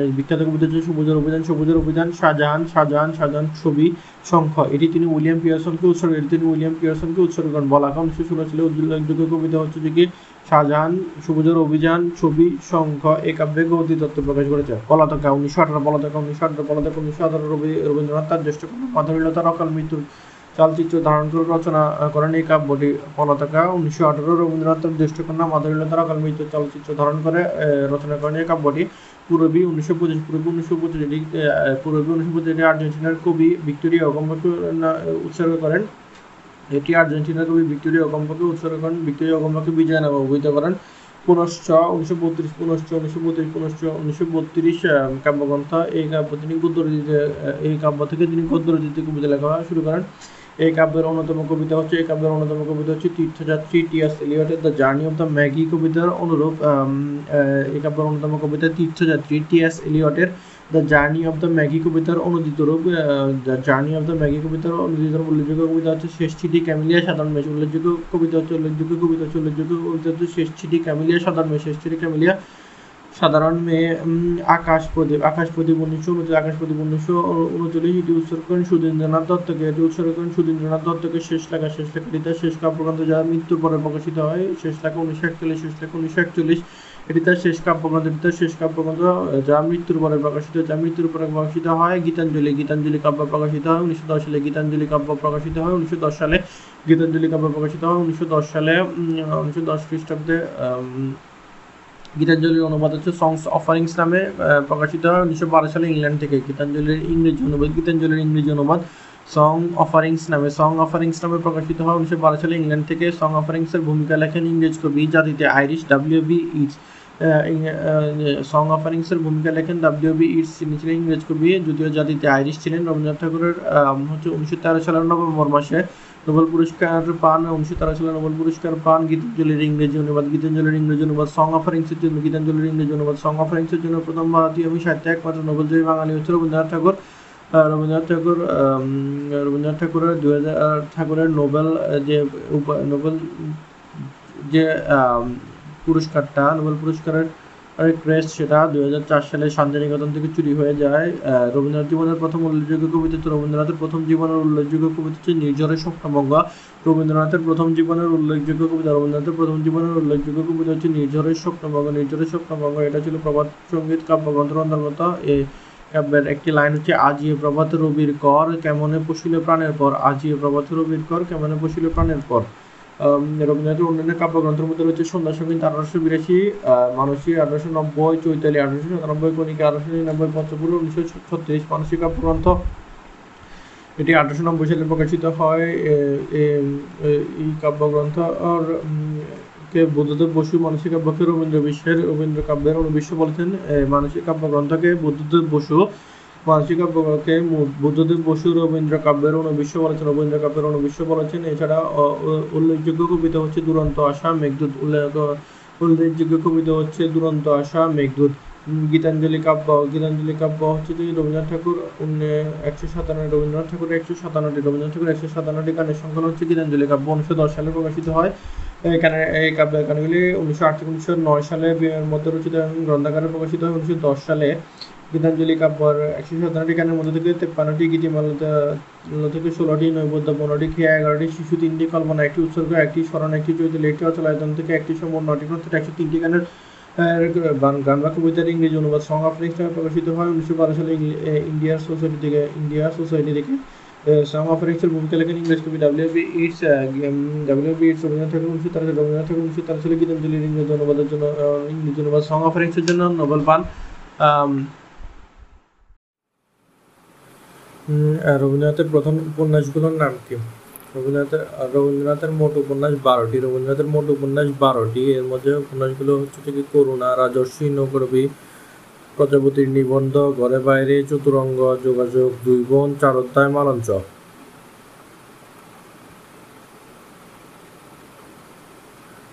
এই বিখ্যাত কবিতা হচ্ছে সবুজের অভিযান সবুজের অভিযান শাহজাহান শাহজাহান শাহজাহান ছবি শঙ্খ। এটি তিনি উইলিয়াম পিয়ারসনকে উৎসর্গ এটি তিনি উইলিয়াম পিয়ারসনকে উৎসর্গ করেন। বলাকা উনিশশো ষোলো সালে উল্লেখযোগ্য কবিতা হচ্ছে যে কি? শাহজাহান, সবুজের অভিযান, ছবি, শঙ্খ এই কাব্যে গৌতী তত্ত্ব প্রকাশ করেছে। পলাতকা উনিশশো আঠারো পলাতকা উনিশশো আঠারো পলাতকা উনিশশো আঠারো রবি- রবীন্দ্রনাথ তার জ্যেষ্ঠ কন্যা। মাধবীলতার অকাল মৃত্যুর চালচিত্র ধারণ করে রচনা করেন এই কাব্যটি পলাতকা উনিশশো আঠারো রবীন্দ্রনাথ তার জ্যেষ্ঠ কন্যা মাধবীলতার অকাল মৃত্যুর চলচ্চিত্র ধারণ করে রচনা করেন এই কাব্যটি পূরবী উনিশশো পঁচিশ, পূরবী উনিশশো পঁচিশ পূরবী উনিশশো পঁচিশ আর্জেন্টিনার কবি ভিক্টোরিয়া অগম্বকে উৎসর্গ করেন। এটি আর্জেন্টিনার কবি ভিক্টোরিয়া অগম্বকে উৎসর্গ করেন। ভিক্টোরিয়া অগম্বকে বিজয় নামে অভিহিত করেন। পুনশ্চ উনিশশো বত্রিশ পুনশ্চ উনিশশো বত্রিশ পুনশ্চ উনিশশো বত্রিশ কাব্যগ্রন্থ। এই কাব্য তিনি গদ্যরচিত এই কাব্য থেকে তিনি গদ্যরচিত কবিতা লেখা শুরু করেন। এই কাব্যের অন্যতম কবিতা হচ্ছে, এই কাব্যের অন্যতম কবিতা হচ্ছে তীর্থযাত্রী TS এলিয়টের the journey of the magi কবিতার অনুরূপ এই কাব্যের অন্যতম কবিতা তীর্থযাত্রী TS এলিয়টের the journey of the magi কবিতার অনুদিত রূপ the journey of the magi কবিতার অনুদিত উল্লেখযোগ্য কবিতা হচ্ছে শেষ চিঠি ক্যামিলিয়া সাধারণ মেশ উল্লেখযোগ্য কবিতা হচ্ছে উল্লেখযোগ্য কবিতা হচ্ছে উল্লেখযোগ্য কবিতা হচ্ছে শেষ চিঠি ক্যামিলিয়া সাধারণ মেশ শেষ চিঠি ক্যামিলিয়া সাধারণ মেয়ে আকাশ প্রদীপ আকাশ প্রদীপ উনিশশো উনচল্লিশ, আকাশ প্রদীপ উনিশশো উনচল্লিশ, এটি উৎসর্গ করেন সুধীন্দ্রনাথ দত্তকে। এটি উৎসর্গ করেন সুধীন্দ্রনাথ দত্তকে। শেষ লেখা শেষ লেখা শেষ কাব্যগ্রন্থ যা মৃত্যুর পরে প্রকাশিত হয়, শেষ লেখা উনিশশো একচল্লিশ, শেষ লেখা উনিশশো একচল্লিশ। এটি তার শেষ কাব্যগ্রন্থ এটি তার শেষ কাব্যগ্রন্থ যা মৃত্যুর পরে প্রকাশিত, যা মৃত্যুর পরে প্রকাশিত হয়, গীতাঞ্জলি গীতাঞ্জলি কাব্য প্রকাশিত হয়, উনিশশো দশ সালে গীতাঞ্জলি কাব্য প্রকাশিত হয়, উনিশশো দশ সালে গীতাঞ্জলি কাব্য প্রকাশিত হয়, উনিশশো দশ সালে উনিশশো দশ খ্রিস্টাব্দে গীতাঞ্জলির অনুবাদ হচ্ছে সংস অফারিংস নামে প্রকাশিত হয়, উনিশশো বারো সালে ইংল্যান্ড থেকে গীতাঞ্জলির ইংরেজি অনুবাদ, গীতাঞ্জলির ইংরেজি অনুবাদ সং অফারিংস নামে সং অফারিংস নামে প্রকাশিত হয়, উনিশশো বারো সালে ইংল্যান্ড থেকে সং অফারিংসের ভূমিকা লেখেন ইংরেজ কবি, জাতিতে Irish W B Yeats Song Offerings এর ভূমিকা লেখেন ডাব্লিউ বি ইটস ছিলেন ইংরেজ কবি, যদিও জাতিতে আইরিশ ছিলেন। রবীন্দ্রনাথ ঠাকুরের হচ্ছে উনিশশো তেরো সালের নভেম্বর মাসে নোবেল পুরস্কার পান। উনিশশো তেরো সালে নোবেল পুরস্কার পান গীতাঞ্জলির ইংরেজি অনুবাদ। গীতাঞ্জলির ইংরেজি অনুবাদ সং অফারিংসের জন্য, গীতাঞ্জলির ইংরেজি অনুবাদ সং অফারিংসের জন্য প্রথম ভারতীয় এবং সাহিত্যে একমাত্র নোবেলজয়ী বাঙালি হচ্ছে রবীন্দ্রনাথ ঠাকুর। রবীন্দ্রনাথ ঠাকুর রবীন্দ্রনাথ ঠাকুরের দুই হাজার ঠাকুরের নোবেল যে নোবেল, যে পুরস্কারটা, নোবেল পুরস্কারের ক্রেস্ট সেটা দু হাজার চার সালে শান্তিনিকেতন থেকে চুরি হয়ে যায়। রবীন্দ্রনাথ জীবনের প্রথম উল্লেখযোগ্য কবিতা হচ্ছে রবীন্দ্রনাথের প্রথম জীবনের উল্লেখযোগ্য কবিতা হচ্ছে নির্ঝরের স্বপ্নভঙ্গ রবীন্দ্রনাথের প্রথম জীবনের উল্লেখযোগ্য কবিতা, রবীন্দ্রনাথের প্রথম জীবনের উল্লেখযোগ্য কবিতা হচ্ছে নির্ঝরের স্বপ্নভঙ্গ নির্ঝরের স্বপ্নভঙ্গ এটা ছিল প্রভাত সংগীত কাব্যগ্রন্থের অন্তর্গত এই কাব্যের একটি লাইন হচ্ছে আজিয়ে প্রভাত রবির কর, কেমনে পশিল প্রাণের পর? আজিয়ে প্রভাত রবির কর, কেমনে পশিল প্রাণের পর? রবীন্দ্রনাথের অন্যান্য কাব্যগ্রন্থের মধ্যে রয়েছে সন্ধ্যা সংগীত আঠারোশো বিরাশি মানসী আঠারোশো নব্বই, চৈতালি আঠারোশো সাতানব্বই, কণিকা আঠারোশো নিরানব্বই, পঞ্চপুর উনিশশো ছত্রিশ, মানসিক কাব্যগ্রন্থ। এটি আঠারোশো নব্বই সালে প্রকাশিত হয় এই কাব্যগ্রন্থ। কে বুদ্ধদেব বসু মানসিক কাব্যকে রবীন্দ্র বিশ্বের রবীন্দ্র কাব্যের অনুবিশ্ব বলেছেন। মানসিক কাব্যগ্রন্থকে বুদ্ধদেব বসু মানসিক কাব্যকে বুদ্ধদেব বসু, রবীন্দ্র কাব্যের অনুবিশ্ব বলেছেন, রবীন্দ্র কাব্যের অনুবিশ্ব বলেছেন। এছাড়া উল্লেখযোগ্য কবিতা হচ্ছে দুরন্ত আশা, মেঘদূত উল্লেখ উল্লেখযোগ্য কবিতা হচ্ছে দুরন্ত আশা, মেঘদূত। গীতাঞ্জলি কাব্য গীতাঞ্জলি কাব্য হচ্ছে যে রবীন্দ্রনাথ ঠাকুর একশো সাতান্ন, রবীন্দ্রনাথ ঠাকুর একশো সাতান্নটি, রবীন্দ্রনাথ ঠাকুর একশো সাতান্নটি গানের সংকলন হচ্ছে গীতাঞ্জলি কাব্য। উনিশশো দশ সালে প্রকাশিত হয়। এখানে এই কাব্য গানগুলি উনিশশো আটত্রিশ উনিশশো নয় সালে মধ্যে রচিত গ্রন্থাগারে প্রকাশিত হয়। উনিশশো দশ সালে গীতাঞ্জলি কাব্যর একশো সাতান্নটি গানের মধ্যে থেকে তেপ্পান্নটি গীতিমালা থেকে ষোলোটি নৈবদ্য পনেরোটি খেয়া এগারোটি শিশু, তিনটি কল্পনা, একটি উৎসর্গ একটি স্মরণ একটি চৈতালি একটি অচলায়তন থেকে একটি সম্পূর্ণ নটি গ্রন্থ একশো তিনটি গানের গান- বা কবিতার ইংরেজি অনুবাদ সং অফ নেক্সট প্রকাশিত হয় উনিশশো বারো সালে ইন্ডিয়ার সোসাইটি থেকে ইন্ডিয়ার সোসাইটি থেকে সং অফ নেক্সটের ভূমিকা লেখেন ইংরেজ কবি W B Yeats W B Yeats Rabindranath Thakur উনিশশো তেরো রবীন্দ্রনাথ ঠাকুর উনিশশো তেরো সালে গীতাঞ্জলির ইংরেজি অনুবাদের জন্য ইংরেজি অনুবাদ সং অফ নেক্সটের জন্য নোবেল পান। রবীন্দ্রনাথের প্রথম উপন্যাসগুলোর নাম কি? রবীন্দ্রনাথের রবীন্দ্রনাথের মোট উপন্যাস বারোটি, রবীন্দ্রনাথের মোট উপন্যাস বারোটি। এর মধ্যে উপন্যাসগুলো হচ্ছে কি, করুণা, রাজর্ষি নৌকরবি প্রজাপতির নিবন্ধ, ঘরে বাইরে, চতুরঙ্গ, যোগাযোগ, দুই বোন চার অধ্যায় মালঞ্চ।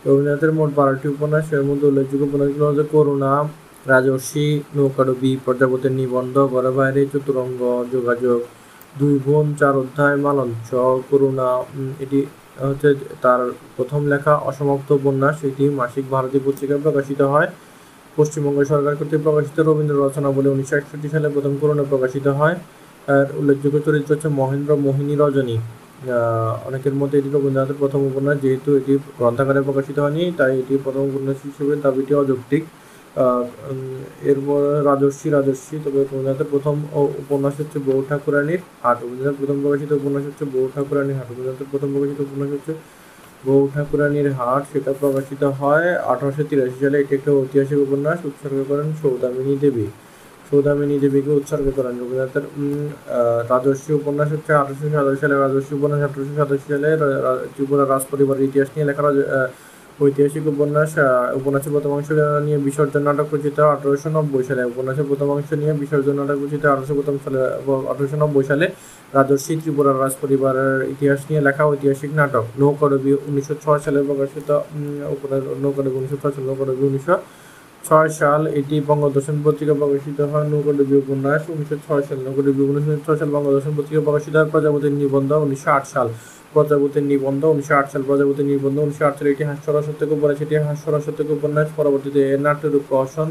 রবীন্দ্রনাথের মোট বারোটি উপন্যাস, এর মধ্যে উল্লেখযোগ্য উপন্যাসগুলো হচ্ছে করুণা রাজর্ষি নৌকাডুবি প্রজাপতির নিবন্ধ ঘরে বাইরে চতুরঙ্গ যোগাযোগ। দুই বোন, চার অধ্যায়, মালঞ্চ, করুণা এটি হচ্ছে তার প্রথম লেখা অসমাপ্ত উপন্যাস। এটি মাসিক ভারতী পত্রিকায় প্রকাশিত হয়। পশ্চিমবঙ্গ সরকার কর্তৃক প্রকাশিত রবীন্দ্র রচনা বলে উনিশশো একষট্টি সালে প্রথম করুণা প্রকাশিত হয়। আর উল্লেখযোগ্য চরিত্র হচ্ছে মহেন্দ্র মোহিনী রজনী। অনেকের মধ্যে এটি রবীন্দ্রনাথের প্রথম উপন্যাস, যেহেতু এটি গ্রন্থাগারে প্রকাশিত হয়নি, তাই এটি প্রথম উপন্যাস হিসেবে দাবিটি অযৌক্তিক। এরপর রাজর্ষি রাজর্ষি, তবে রবীন্দ্রনাথের প্রথম উপন্যাস হচ্ছে বউ ঠাকুরানীর হাট। রবীন্দ্রনাথের প্রথম প্রকাশিত উপন্যাস হচ্ছে বউ ঠাকুরানীর হাট। রবীন্দ্রনাথের প্রথম প্রকাশিত উপন্যাস হচ্ছে বউ ঠাকুরানীর হাট। সেটা প্রকাশিত হয় আঠারোশো তিরাশি সালে। এটি একটা ঐতিহাসিক উপন্যাস। উৎসর্গ করেন সৌদামিনী দেবী। সৌদামিনী দেবীকে উৎসর্গ করেন। রবীন্দ্রনাথের রাজস্বী উপন্যাস হচ্ছে আঠারোশো সাতাশি সালে। রাজস্বী উপন্যাস আঠারোশো সাতাশি সালে ত্রিপুরা রাজ পরিবারের ইতিহাস নিয়ে লেখা ঐতিহাসিক উপন্যাস উপন্যাসের প্রথম অংশ নিয়ে বিসর্জন নাটক রচিত আঠারোশো নব্বই সালে। উপন্যাসের প্রথম অংশ নিয়ে বিসর্জন নাটক রচিত আঠারোশো প্রথম সালে, আঠারোশো নব্বই সালে রাজর্ষি ত্রিপুরার রাজ পরিবারের ইতিহাস নিয়ে লেখা ঐতিহাসিক নাটক। নৌকাডবি উনিশশো ছয় সালে প্রকাশিত নৌকাডবি উনিশশো ছয় সালে নৌকাডবি উনিশশো ছয় সাল এটি বঙ্গদর্শন পত্রিকা প্রকাশিত হয়। নৌকাডবি উপন্যাস উনিশশো ছয় সাল নৌকাডবি উনিশশো ছয় সাল বঙ্গদর্শন পত্রিকা প্রকাশিত হয়। প্রজাপতির নিবন্ধ উনিশশো আট সাল। প্রজাপতির নিবন্ধ, উনিশশো আট সাল প্রজাপতির নিবন্ধ, উনিশশো আট সালে এটি হাস্যরসাত্মক উপন্যাস এটি হাস্যরসাত্মক উপন্যাস, পরবর্তীতে এর নাট্যরূপ প্রহসন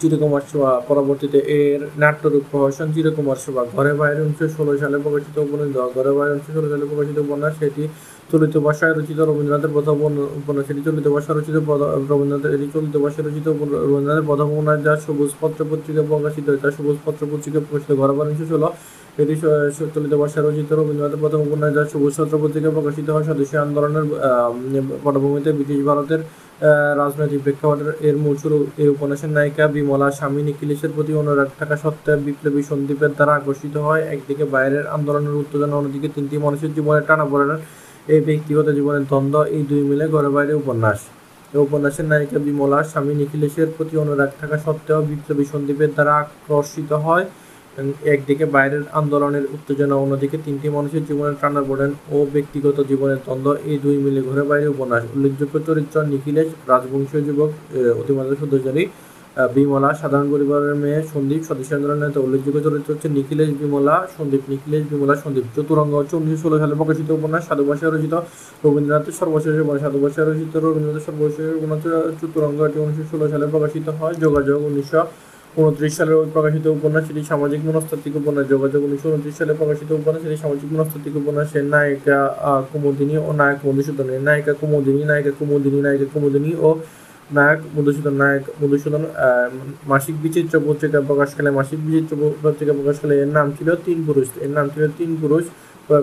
চিরকুমার সেবা পরবর্তীতে এর নাট্যরূপ প্রহসন চিরকুমার সেবা ঘরে বাইরে উনিশশো ষোলো সালে প্রকাশিত উপন্যাস, ঘরে বাইরে উনিশশো ষোলো সালে প্রকাশিত উপন্যাস, সেটি চলিত ভাষায় রচিত রবীন্দ্রনাথের প্রথম উপন্যাস এটি চলিত ভাষায় রচিত রবীন্দ্রনাথের, এটি চলিত ভাষায় রচিত রবীন্দ্রনাথের প্রথম উপন্যাস, যা সবুজ পত্র পত্রিকা প্রকাশিত যা সবুজ পত্র পত্রিকা প্রকাশিত, ঘরে বাইরে উনিশশো ষোলো এটি ভাষায় রচিত রবীন্দ্রনাথের প্রথম উপন্যাস যা সবুজ পত্র পত্রিকা প্রকাশিত হয়, স্বদেশী আন্দোলনের পটভূমিতে ব্রিটিশ ভারতের রাজনৈতিক প্রেক্ষাপটের এর মূল শুরু। এই উপন্যাসের নায়িকা বিমলা স্বামী নিখিলেশের প্রতি অনুরাগ থাকা সত্ত্বেও বিপ্লবী সন্দীপের দ্বারা আকর্ষিত হয়। একদিকে বাইরের আন্দোলনের উত্তেজনা, অন্যদিকে তিনটি মানুষের জীবনে টানা পড়েন এই ব্যক্তিগত জীবনের দ্বন্দ্ব, এই দুই মিলে ঘরে বাইরে উপন্যাস। এই উপন্যাসের নায়িকা বিমলা স্বামী নিখিলেশের প্রতি অনুরাগ থাকা সত্ত্বেও বিপ্লবী সন্দীপের দ্বারা আকর্ষিত হয়। একদিকে বাইরের আন্দোলনের উত্তেজনা, অন্যদিকে তিনটি মানুষের জীবনের টানা পড়েন ও ব্যক্তিগত জীবনের দ্বন্দ্ব, এই দুই মিলে ঘরে বাইরে উপন্যাস। উল্লেখযোগ্য চরিত্র নিখিলেশ, রাজবংশীয় যুবক অতিমাত্রা শুদ্ধচারী বিমলা, সাধারণ পরিবারের মেয়ে সন্দীপ স্বদেশী আন্দোলনের নেতা। উল্লেখযোগ্য চরিত্র হচ্ছে নিখিলেশ বিমলা, সন্দীপ নিখিলেশ বিমলা, সন্দীপ চতুরঙ্গ হচ্ছে উনিশশো ষোলো সালে প্রকাশিত উপন্যাস, সাধু ভাষায় রচিত। রবীন্দ্রনাথের সর্বশেষ উপন্যাস রচিত রবীন্দ্রনাথের সর্বশেষ উপন্যাস চতুরঙ্গ উনিশশো ষোলো সালে প্রকাশিত হয়। যোগাযোগ উনিশশো উনত্রিশ ওই প্রকাশিত উপন্যাস এটি সামাজিক মনস্তাত্ত্বিক উপন্যাস। যোগাযোগ উনিশশো উনত্রিশ সালে প্রকাশিত উপন্যাস এটি সামাজিক মনস্তাত্ত্বিক উপন্যাসের নায়িকা কুমুদিনী ও নায়ক মধুসূদন। এর নায়িকা কুমুদিনী নায়িকা কুমুদিনী নায়িকা কুমুদিনী ও নায়ক মধুসূদন। নায়ক মধুসূদন মাসিক বিচিত্র পত্রিকা প্রকাশকালে মাসিক বিচিত্র পত্রিকা প্রকাশকালে এর নাম ছিল তিন পুরুষ। এর নাম ছিল তিন পুরুষ।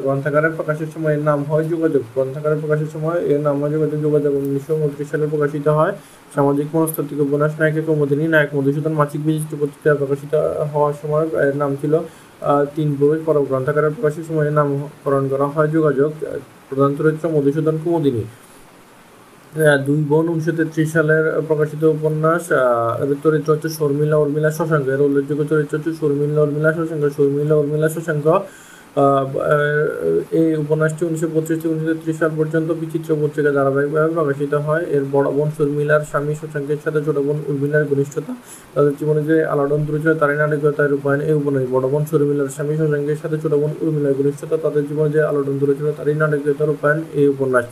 গ্রন্থাগারে প্রকাশের সময় এর নাম হয় যোগাযোগ। গ্রন্থাগারে প্রকাশের সময় এর নাম হয় যোগাযোগ। যোগাযোগ উনিশশো উনত্রিশ সালে প্রকাশিত হয়। সামাজিক মনস্তাত্ত্বিক উপন্যাস নায়িকা কুমুদিনী। নায়ক মধুসূদন মাসিক বিশিষ্ট পত্রিকা প্রকাশিত হওয়ার সময় এর নাম ছিল তিন পুরুষ পর গ্রন্থাগারে প্রকাশের সময় এর নামকরণ করা হয় যোগাযোগ। প্রধান চরিত্র মধুসূদন কুমুদিনী। দুই বোন উনিশশো তেত্রিশ সালের প্রকাশিত উপন্যাস চরিত্র হচ্ছে শর্মিলা উর্মিলা শশাঙ্ক। এর উল্লেখযোগ্য চরিত্র হচ্ছে শর্মিলা উর্মিলা শশাঙ্ক। শর্মিলা উর্মিলা শশাঙ্ক এই উপন্যাসটি উনিশশো পঁচিশ থেকে উনিশশো ত্রিশ সাল পর্যন্ত বিচিত্র পত্রিকা ধারাবাহিকভাবে প্রকাশিত হয়। এর বড় বোন শর্মিলার স্বামী শশাঙ্কের সাথে ছোট বোন উর্মিলার ঘনিষ্ঠতা। তাদের জীবনে যে আলোড়ন ছিল তারই নাটকীয়তার রূপায়ণ এই উপন্যাস বড় বোন শর্মিলার স্বামী শশাঙ্কের সাথে ছোট বোন উর্মিলার ঘনিষ্ঠতা, তাদের জীবনে যে আলোড়ন ছিল তারই নাটকীয়তার রূপায়ণ এই উপন্যাস।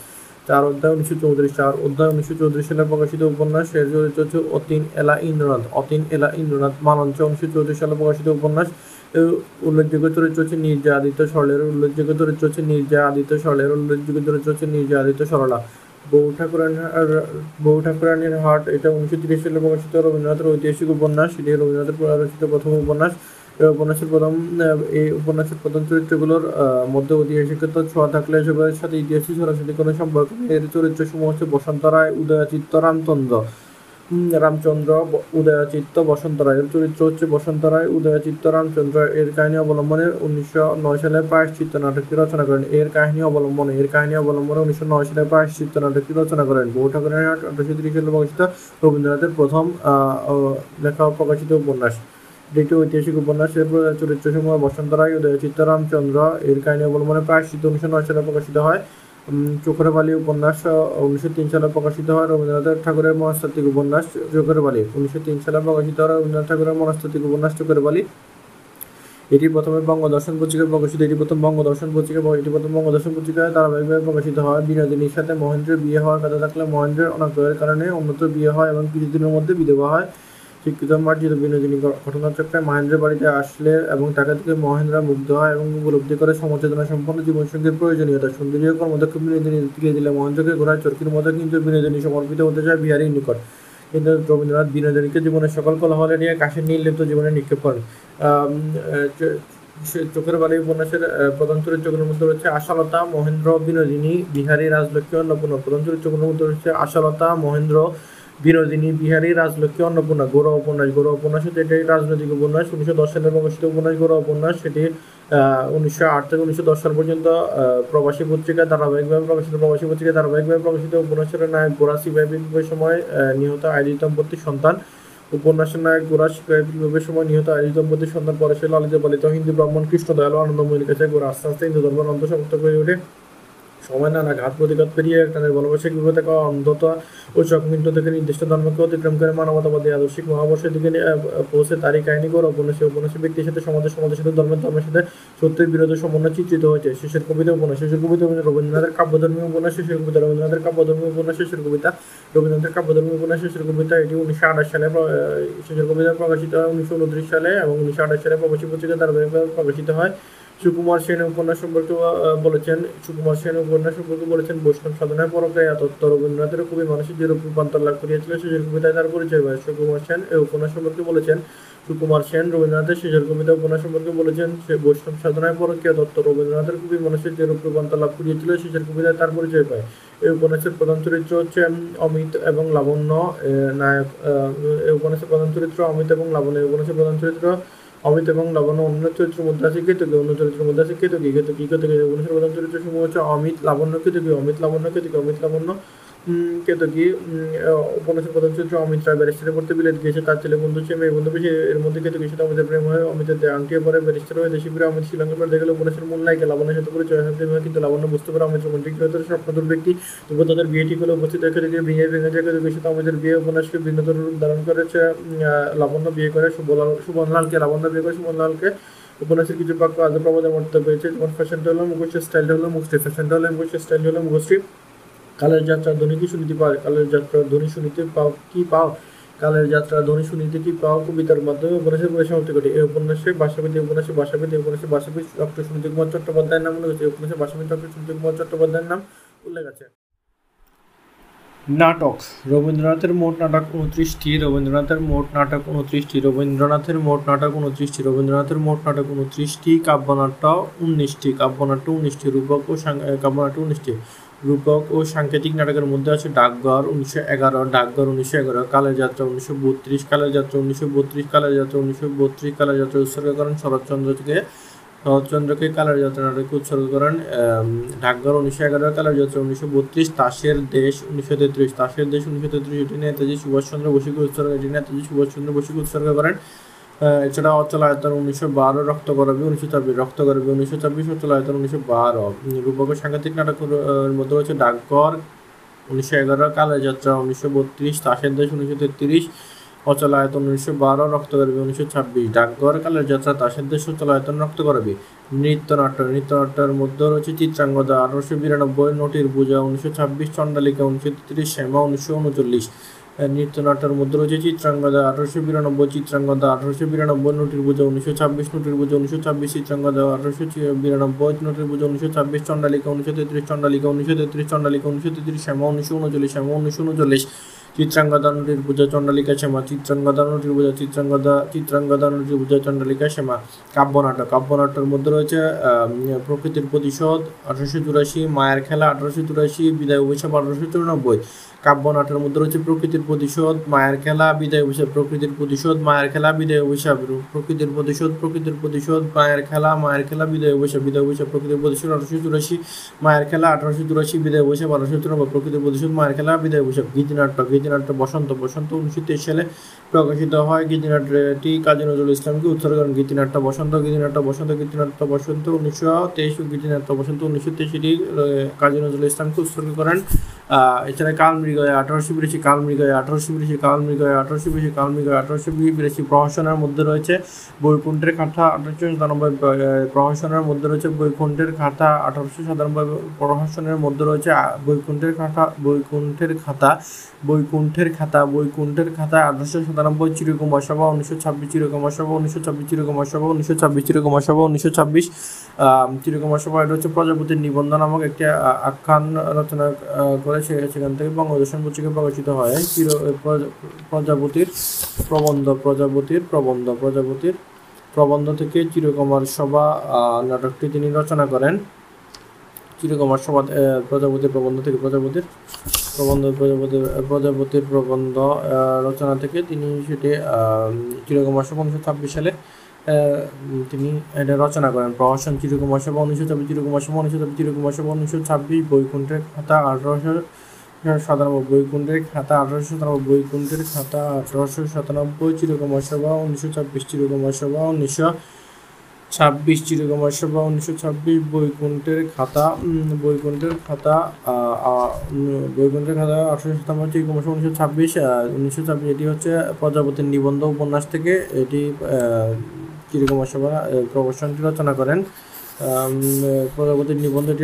চার অধ্যায় উনিশশো চৌত্রিশ, চার অধ্যায় উনিশশো চৌত্রিশ সালে প্রকাশিত উপন্যাস। এর চরিত্র হচ্ছে অতীন এলা ইন্দ্রনাথ। অতীন এলা ইন্দ্রনাথ মালঞ্চ উনিশশো চৌত্রিশ সালে প্রকাশিত উপন্যাস। উল্লেখযোগ্য চরিত্র হচ্ছে নির্জা আদিত্য সরলের উল্লেখযোগ্য চরিত্র হচ্ছে নির্জা আদিত্য সরলের উল্লেখযোগ্য চরিত্র হচ্ছে নির্জা আদিত্য সরলা। বউ ঠাকুরানীর বউ ঠাকুরানীর হাট, এটা উনিশশো তিরিশ সালে প্রকাশিত রবীন্দ্রনাথের ঐতিহাসিক উপন্যাস। এটি রবীন্দ্রনাথের রচিত প্রথম উপন্যাস। এই উপন্যাসের প্রথম এই উপন্যাসের প্রধান চরিত্রগুলোর মধ্যে ঐতিহাসিকতা, ছোঁয়া থাকলে এসবের সাথে ইতিহাসের সরাসরি কোনো সম্পর্ক নেই। এর চরিত্রসমূহ হচ্ছে বসন্ত রায় উদয়াচিত্ত রামচন্দ্র রামচন্দ্র উদয়াচিত্ত বসন্ত রায় এর চরিত্র হচ্ছে বসন্ত রায় উদয়াচিত্ত রামচন্দ্র এর কাহিনী অবলম্বনে উনিশশো নয় সালে প্রায়শ্চিত্ত নাটকটি রচনা করেন। এর কাহিনী অবলম্বনে, এর কাহিনী অবলম্বনে উনিশশো নয় সালে প্রায়শ্চিত্ত নাটকটি রচনা করেন। বউ ঠাকুরের আঠারোশো তিরিশ সালে প্রকাশিত রবীন্দ্রনাথের প্রথম লেখা প্রকাশিত উপন্যাস। দ্বিতীয় ঐতিহাসিক উপন্যাসের চরিত্র সমূহ বসন্ত রায় উদয়চিত্ত রামচন্দ্র এর কাহিনী অবলম্বনে প্রায়শ্চিত্ত উনিশশো নয় সালে প্রকাশিত হয়। চোখের বালি উপন্যাস উনিশশো তিন সালে প্রকাশিত হয় রবীন্দ্রনাথ ঠাকুরের মনস্তাত্ত্বিক উপন্যাস চোখের বালি উনিশশো তিন সালে প্রকাশিত হয় রবীন্দ্রনাথ ঠাকুরের মনস্তাত্ত্বিক উপন্যাস চোখের বালি এটি প্রথমে বঙ্গদর্শন পত্রিকায় প্রকাশিত, এটি প্রথম বঙ্গদর্শন পত্রিকা, এটি প্রথম বঙ্গদর্শন পত্রিকায় ধারাবাহিকভাবে প্রকাশিত হয়। বিনোদিনীর সাথে মহেন্দ্রের বিয়ে হওয়ার কথা থাকলে মহেন্দ্রের অনাগ্রহের কারণে অন্যত্র বিয়ে হয় এবং কিছুদিনের মধ্যে বিধবা হয়। শিক্ষিত মার্জিত বিনোদিনী ঘটনাচক্রে মহেন্দ্রের বাড়িতে আসলে এবং তাকে থেকে মহেন্দ্রা মুগ্ধ হয় এবং উপলব্ধি করে সমচেতনা সম্পন্ন জীবনসঙ্গীর প্রয়োজনীয়তা। সুন্দরীয় কর্মদক্ষ বিনোদিনী ফিরিয়ে দিলে মহেন্দ্রকে ঘোড়ায় চরকির মতো কিন্তু বিনোদিনী সমর্পিত হতে চায় বিহারীর নিকট। কিন্তু রবীন্দ্রনাথ বিনোদিনীকে জীবনের সকল কলহলে নিয়ে কাশের নির্লিপ্ত জীবনে নিক্ষেপ করেন। চোখের বালি উপন্যাসের প্রধান চরিত্রগুলোর মধ্যে রয়েছে আশালতা, মহেন্দ্র, বিনোদিনী, বিহারী, রাজলক্ষ্মী, অন্নপূর্ণা। প্রধান চরিত্রগুলোর মধ্যে রয়েছে আশালতা, মহেন্দ্র বিনোদিনী বিহারী, রাজলক্ষ্মী, অন্নপূর্ণা, গৌরব উপন্যাস গৌরব উপন্যাস হচ্ছে যেটি রাজনৈতিক উপন্যাস। উনিশশো দশ সালে প্রকাশিত উপন্যাস, গৌরব উপন্যাস, সেটি উনিশশো আট থেকে উনিশশো দশ সাল পর্যন্ত প্রবাসী পত্রিকা, ধারাবাহিকভাবে প্রকাশিত প্রবাসী পত্রিকা, ধারাবাহিকভাবে প্রকাশিত উপন্যাসের নায়ক গোরাসি বিপ্লবের সময় নিহত আইডি দম্পতির সন্তান। উপন্যাসের নায়ক গোরা শিকারী সময় নিহত আইডি দম্পতির সন্তান পরে সে লালিত পালিত হিন্দু ব্রাহ্মণ কৃষ্ণ দয়ালু আনন্দময়ীর কাছে গোরা আস্তে আস্তে হিন্দু ধর্মের অন্তঃসমর্থক হয়ে ওঠে। সময় নানা ঘাত প্রতিঘাত পেরিয়ে তাদের ভালোবাসা বিপদ অন্ধতা ও চকমিন্ট থেকে নির্দিষ্ট ধর্মকে অতিক্রম করে মানবতাবাদী আদর্শিক মহাবর্ষের দিকে পৌঁছে তারই কাহিনী করে উপন্যাসে উপন্যাসে ব্যক্তির সাথে সমাজের সমাজের সাথে ধর্মের ধর্মের সাথে সত্যের বিরোধী সমন্বয় চিত্রিত হয়েছে। শিশুর কবিতা উপন্যাস, শেষের কবিতা রবীন্দ্রনাথের কাব্যধর্মী উপন্যাস, শেষের কবিতা রবীন্দ্রনাথের কাব্যধর্মী উপন্যাস, শেষের কবিতা রবীন্দ্রনাথের কাব্যধর্মী উপন্যাস, শেষের কবিতা এটি উনিশশো আঠাশ সালে শেষের কবিতা প্রকাশিত হয় উনিশশো উনত্রিশ সালে এবং উনিশশো আঠাশ সালে প্রবাসী পত্রিকা ধারাবাহিকভাবে প্রকাশিত হয়। সুকুমার সেন উপন্যাস সম্পর্কে বলেছেন, সুকুমার সেন উপন্যাস সম্পর্কে বলেছেন, বৈষ্ণব সাধনায় পরকে তত্ত্ব রবীন্দ্রনাথের খুবই মানুষের যে রূপান্তর লাভ করিয়েছিল শেষের কবিতায় তার পরিচয় পায় সুকুমার সেন এই উপন্যাস সম্পর্কে বলেছেন, সুকুমার সেন রবীন্দ্রনাথের শেষের কবিতা উপন্যাস সম্পর্কে বলেছেন, সে বৈষ্ণব সাধনায় পরকীয় তত্ত্ব রবীন্দ্রনাথের খুবই মানুষের যে রূপান্তর লাভ করিয়েছিল শেষের কবিতায় তার পরিচয় পায় এই উপন্যাসের প্রধান চরিত্র হচ্ছে অমিত এবং লাবণ্য নায়ক এই উপন্যাসের প্রধান চরিত্র অমিত এবং লাবণ্য। এই উপন্যাসের প্রধান চরিত্র অমিত এবং লাবণ্য অন্য চরিত্রের মধ্যে আছে কি অন্য চরিত্রের মধ্যে আছে কেতকী কেতকী কেতকী উনিশের প্রধান চরিত্র সমূহ হচ্ছে অমিত লাবণ্য কেতকী অমিত লাবণ্য কেতকী অমিত লাবণ্য কেতকী উপন্যাসের প্রধান চরিত্র অমিত রায় ব্যারিস্টারে পড়তে বিলেত গিয়েছে তার ছেলে বন্ধু সে মেয়ে বন্ধু এর মধ্যে কেতকীর সাথে অমিতের প্রেম হয়, অমিতের আংটিয়ে পরে, ব্যারিস্টার হয়ে দেশি ফিরে অমিত শ্রীলঙ্কা পরে দেখল উপন্যাসের মূল নায়িকা, লাবণ্যের সাথে পরিচয় হয় হয়, কিন্তু লাবণ্য বুঝতে পারে অমিত রোমান্টিক চরিত্রের স্বপ্নদূর ব্যক্তি। তবু তাদের বিয়ে ঠিক হলে উপস্থিত রেখে দিকে বিয়ে ভেঙে যায় কেতকীর সাথে অমিতের বিয়ে উপন্যাসকে ভিন্নতর রূপ ধারণ করেছে লাবণ্য বিয়ে করে সুবনলালকে লাবণ্য বিয়ে করে সুবনলালকে উপন্যাসের কিছু বাক্য আজও প্রবাদের মধ্যে পেয়েছে, যেমন, ফ্যাশনটা হলো মুখোশের স্টাইলটা হলো মুখশ্রী ফ্যাশনটা হলো মুখোশের স্টাইল হলো মুখশ্রী কালের যাত্রা ধ্বনি কি শুনিতে পাও? কালের যাত্রা ধ্বনি শুনিতে পাও কি পাও? কালের যাত্রা ধ্বনি শুনিতে কি পাও? কবিতার মাধ্যমে উপন্যাসের বই সমাপ্তি ঘটে। এই উপন্যাসে ভাষাবিদ উপন্যাসে ভাষাবিদ উপন্যাসে ভাষাবিদ ডক্টর সুনীতি কুমার চট্টোপাধ্যায়ের নাম উল্লেখ আছে। উপন্যাসে ভাষাবিদ ডক্টর সুনীতি কুমার চট্টোপাধ্যায়ের নাম উল্লেখ আছে। নাটক। রবীন্দ্রনাথের মোট নাটক উনত্রিশটি রবীন্দ্রনাথের মোট নাটক উনত্রিশটি রবীন্দ্রনাথের মোট নাটক উনত্রিশটি রবীন্দ্রনাথের মোট নাটক উনত্রিশটি কাব্যনাট্য উনিশটি কাব্যনাট্য উনিশটি, রূপক ও কাব্যনাট্য উনিশটি। রূপক ও সাংকেতিক নাটকের মধ্যে আছে ডাকঘর উনিশশো এগারো, ডাকঘর উনিশশো এগারো, কালের যাত্রা উনিশশো বত্রিশ, কালের যাত্রা উনিশশো বত্রিশ, কালের যাত্রা উনিশশো বত্রিশ, কালের যাত্রা উৎসর্গ করেন শরৎচন্দ্রকে। শরৎচন্দ্রকে কালের যাত্রা নাটকে উৎসর্গ করেন ডাকঘর উনিশশো এগারো, কালের যাত্রা উনিশশো বত্রিশ, তাসের দেশ উনিশশো তেত্রিশ। তাসের দেশ উনিশশো তেত্রিশ, এটি নেতাজি সুভাষচন্দ্র বসুকে উৎসর্গ এটি নেতাজি সুভাষচন্দ্র বসুকে উৎসর্গ করেন। এছাড়া অচল আয়তন উনিশশো বারো, রক্ত করবি উনিশশো ছাব্বিশ, রক্ত করবি উনিশশো ছাব্বিশ, অচল আয়তন উনিশশো বারো। রূপকের সাংঘাতিক নাটকের মধ্যে রয়েছে ডাকঘর উনিশশো এগারো কালের যাত্রা উনিশশো বত্রিশ, তাসের দেশ উনিশশো তেত্রিশ, অচল আয়তন উনিশশো বারো, রক্ত করবি উনিশশো ছাব্বিশ। ডাকঘর কালের যাত্রা তাসের দেশ, অচল আয়তন, রক্ত করবি নৃত্যনাট্য, নৃত্যনাট্যের মধ্যে রয়েছে চিত্রাঙ্গদা আঠারোশো বিরানব্বই, নটির পূজা উনিশশো ছাব্বিশ, চণ্ডালিকা উনিশশো তেত্রিশ, শ্যামা উনিশশো উনচল্লিশ। নৃত্যনাট্যের মধ্যে রয়েছে চিত্রাঙ্গদা আঠারোশো বিরানব্বই, চিত্রাঙ্গদা আঠারোশো বিরানব্বই, নটির পুজো উনিশশো ছাব্বিশ, নটির পুজো উনিশশো ছাব্বিশ, চিত্রাঙ্গদা আঠারোশো বিরানব্বই, নটির পুজো উনিশশো ছাব্বিশ, চণ্ডালিকা উনিশশো তেত্রিশ, চণ্ডালিকা উনিশশো তেত্রিশ, চণ্ডালিকা উনিশশো তেত্রিশ, শ্যামা উনিশশো উনচল্লিশ, শ্যামা উনিশশো উনচল্লিশ, চিত্রাঙ্গদা নটির পূজা, চণ্ডালিকা শ্যামা, চিত্রাঙ্গদা নটির পূজা, চিত্রাঙ্গদা চিত্রাঙ্গদা নটির পূজা, চণ্ডালিকা শ্যামা। কাব্যনাটক কাব্যনাট্যের মধ্যে রয়েছে প্রকৃতির প্রতিশোধ, আঠারোশো চুরাশি, মায়ের খেলা, আঠারোশো চুরাশি, বিদায় অভিশাপ, আঠারোশো চুরানব্বই। কাব্যনাটের মধ্যে রয়েছে প্রকৃতির প্রতিশোধ, মায়ের খেলা, বিদায় অভিশাপ প্রকৃতির প্রতিশোধ, মায়ের খেলা, বিদায় অভিশাপ প্রকৃতির প্রতিশোধ প্রকৃতির প্রতিশোধ, মায়ের খেলা মায়ের খেলা, বিদায় অভিশাপ বিদায় অভিশাপ প্রকৃতির প্রতিশোধ আঠারোশো চুরাশি, মায়ের খেলা আঠারোশো চুরাশি, বিদায় অভিশাপ আঠারোশো চুরানব্বই, প্রকৃতির প্রতিশোধ, মায়ের খেলা, বিদায় অভিশাপ গীতিনাট্য গীতিনাট্য বসন্ত বসন্ত উনিশশো তেইশ সালে প্রকাশিত হয়। গীতিনাট্যটি কাজী নজরুল ইসলামকে উৎসর্গ করেন। গীতিনাট্য বসন্ত গীতিনাট্য বসন্ত গীতিনাট্য বসন্ত উনিশশো তেইশ গীতিনাট্য বসন্ত উনিশশো তেইশ এটি কাজী নজরুল ইসলামকে উৎসর্গ করেন। এছাড়া কাল মৃগয়, আঠারোশো বিরাশি কাল মৃগয়, আঠারোশো বিরাশি কাল মৃগয়, আঠারোশো বিরাশি কাল মৃগয়, আঠারোশো বিরাশি প্রহসনের মধ্যে রয়েছে বৈকুণ্ঠের খাতা আঠারোশো সাতানব্বই প্রহসনের মধ্যে রয়েছে বৈকুণ্ঠের খাতা আঠারোশো সাতানব্বই প্রহসনের মধ্যে রয়েছে বৈকুণ্ঠের খাতা বৈকুণ্ঠের খাতা বৈকুণ্ঠের খাতা বৈকুণ্ঠের খাতা, আঠারোশো সাতানব্বই চিরকুমার সভা, উনিশশো ছাব্বিশ চিরকুমার সভা, উনিশশো ছাব্বিশ চিরকুমার সভা, উনিশশো ছাব্বিশ চিরকুমার সভা, উনিশশো ছাব্বিশ চিরকুমার সভা এটা হচ্ছে প্রজাপতির নিবন্ধ নামক একটি আখ্যান রচনা করে সেখান থেকে বঙ্গদর্শন পত্রিকা প্রকাশিত হয়। চির প্রজাপতির প্রবন্ধ প্রজাপতির প্রবন্ধ প্রজাপতির প্রবন্ধ থেকে চিরকুমার সভা নাটকটি তিনি রচনা করেন। চিরকুমার সভা প্রজাপতির প্রবন্ধ থেকে প্রজাপতির প্রবন্ধ প্রজাপতির প্রজাপতির প্রবন্ধ রচনা থেকে তিনি সেটি চিরকুমার সভা উনিশশো ছাব্বিশ সালে তিনি এটা রচনা করেন। প্রহসন চিরকুমার সভা উনিশশো ছাব্বিশ চিরকুমার সভা উনিশশো ছাব্বিশ চিরকুমার সভা উনিশশো ছাব্বিশ বৈকুণ্ঠের খাতা, আঠারোশো সাতানব্বই বৈকুণ্ঠের খাতা, আঠারোশো সাতানব্বই বৈকুণ্ঠের খাতা, আঠারোশো সাতানব্বই চিরকুমার সভা উনিশশো ছাব্বিশ চিরকুমার সভা উনিশশো ছাব্বিশ চিরকুমার সভা উনিশশো ছাব্বিশ বৈকুণ্ঠের খাতা বৈকুণ্ঠের খাতা বৈকুণ্ঠের খাতা, আঠারোশো সাতানব্বই চিরকুমার সভা উনিশশো ছাব্বিশ উনিশশো ছাব্বিশ, এটি হচ্ছে প্রজাপতির নিবন্ধ উপন্যাস থেকে এটি চিরকুমার সভা প্রকাশনটি রচনা করেন। প্রজাপতির নিবন্ধটি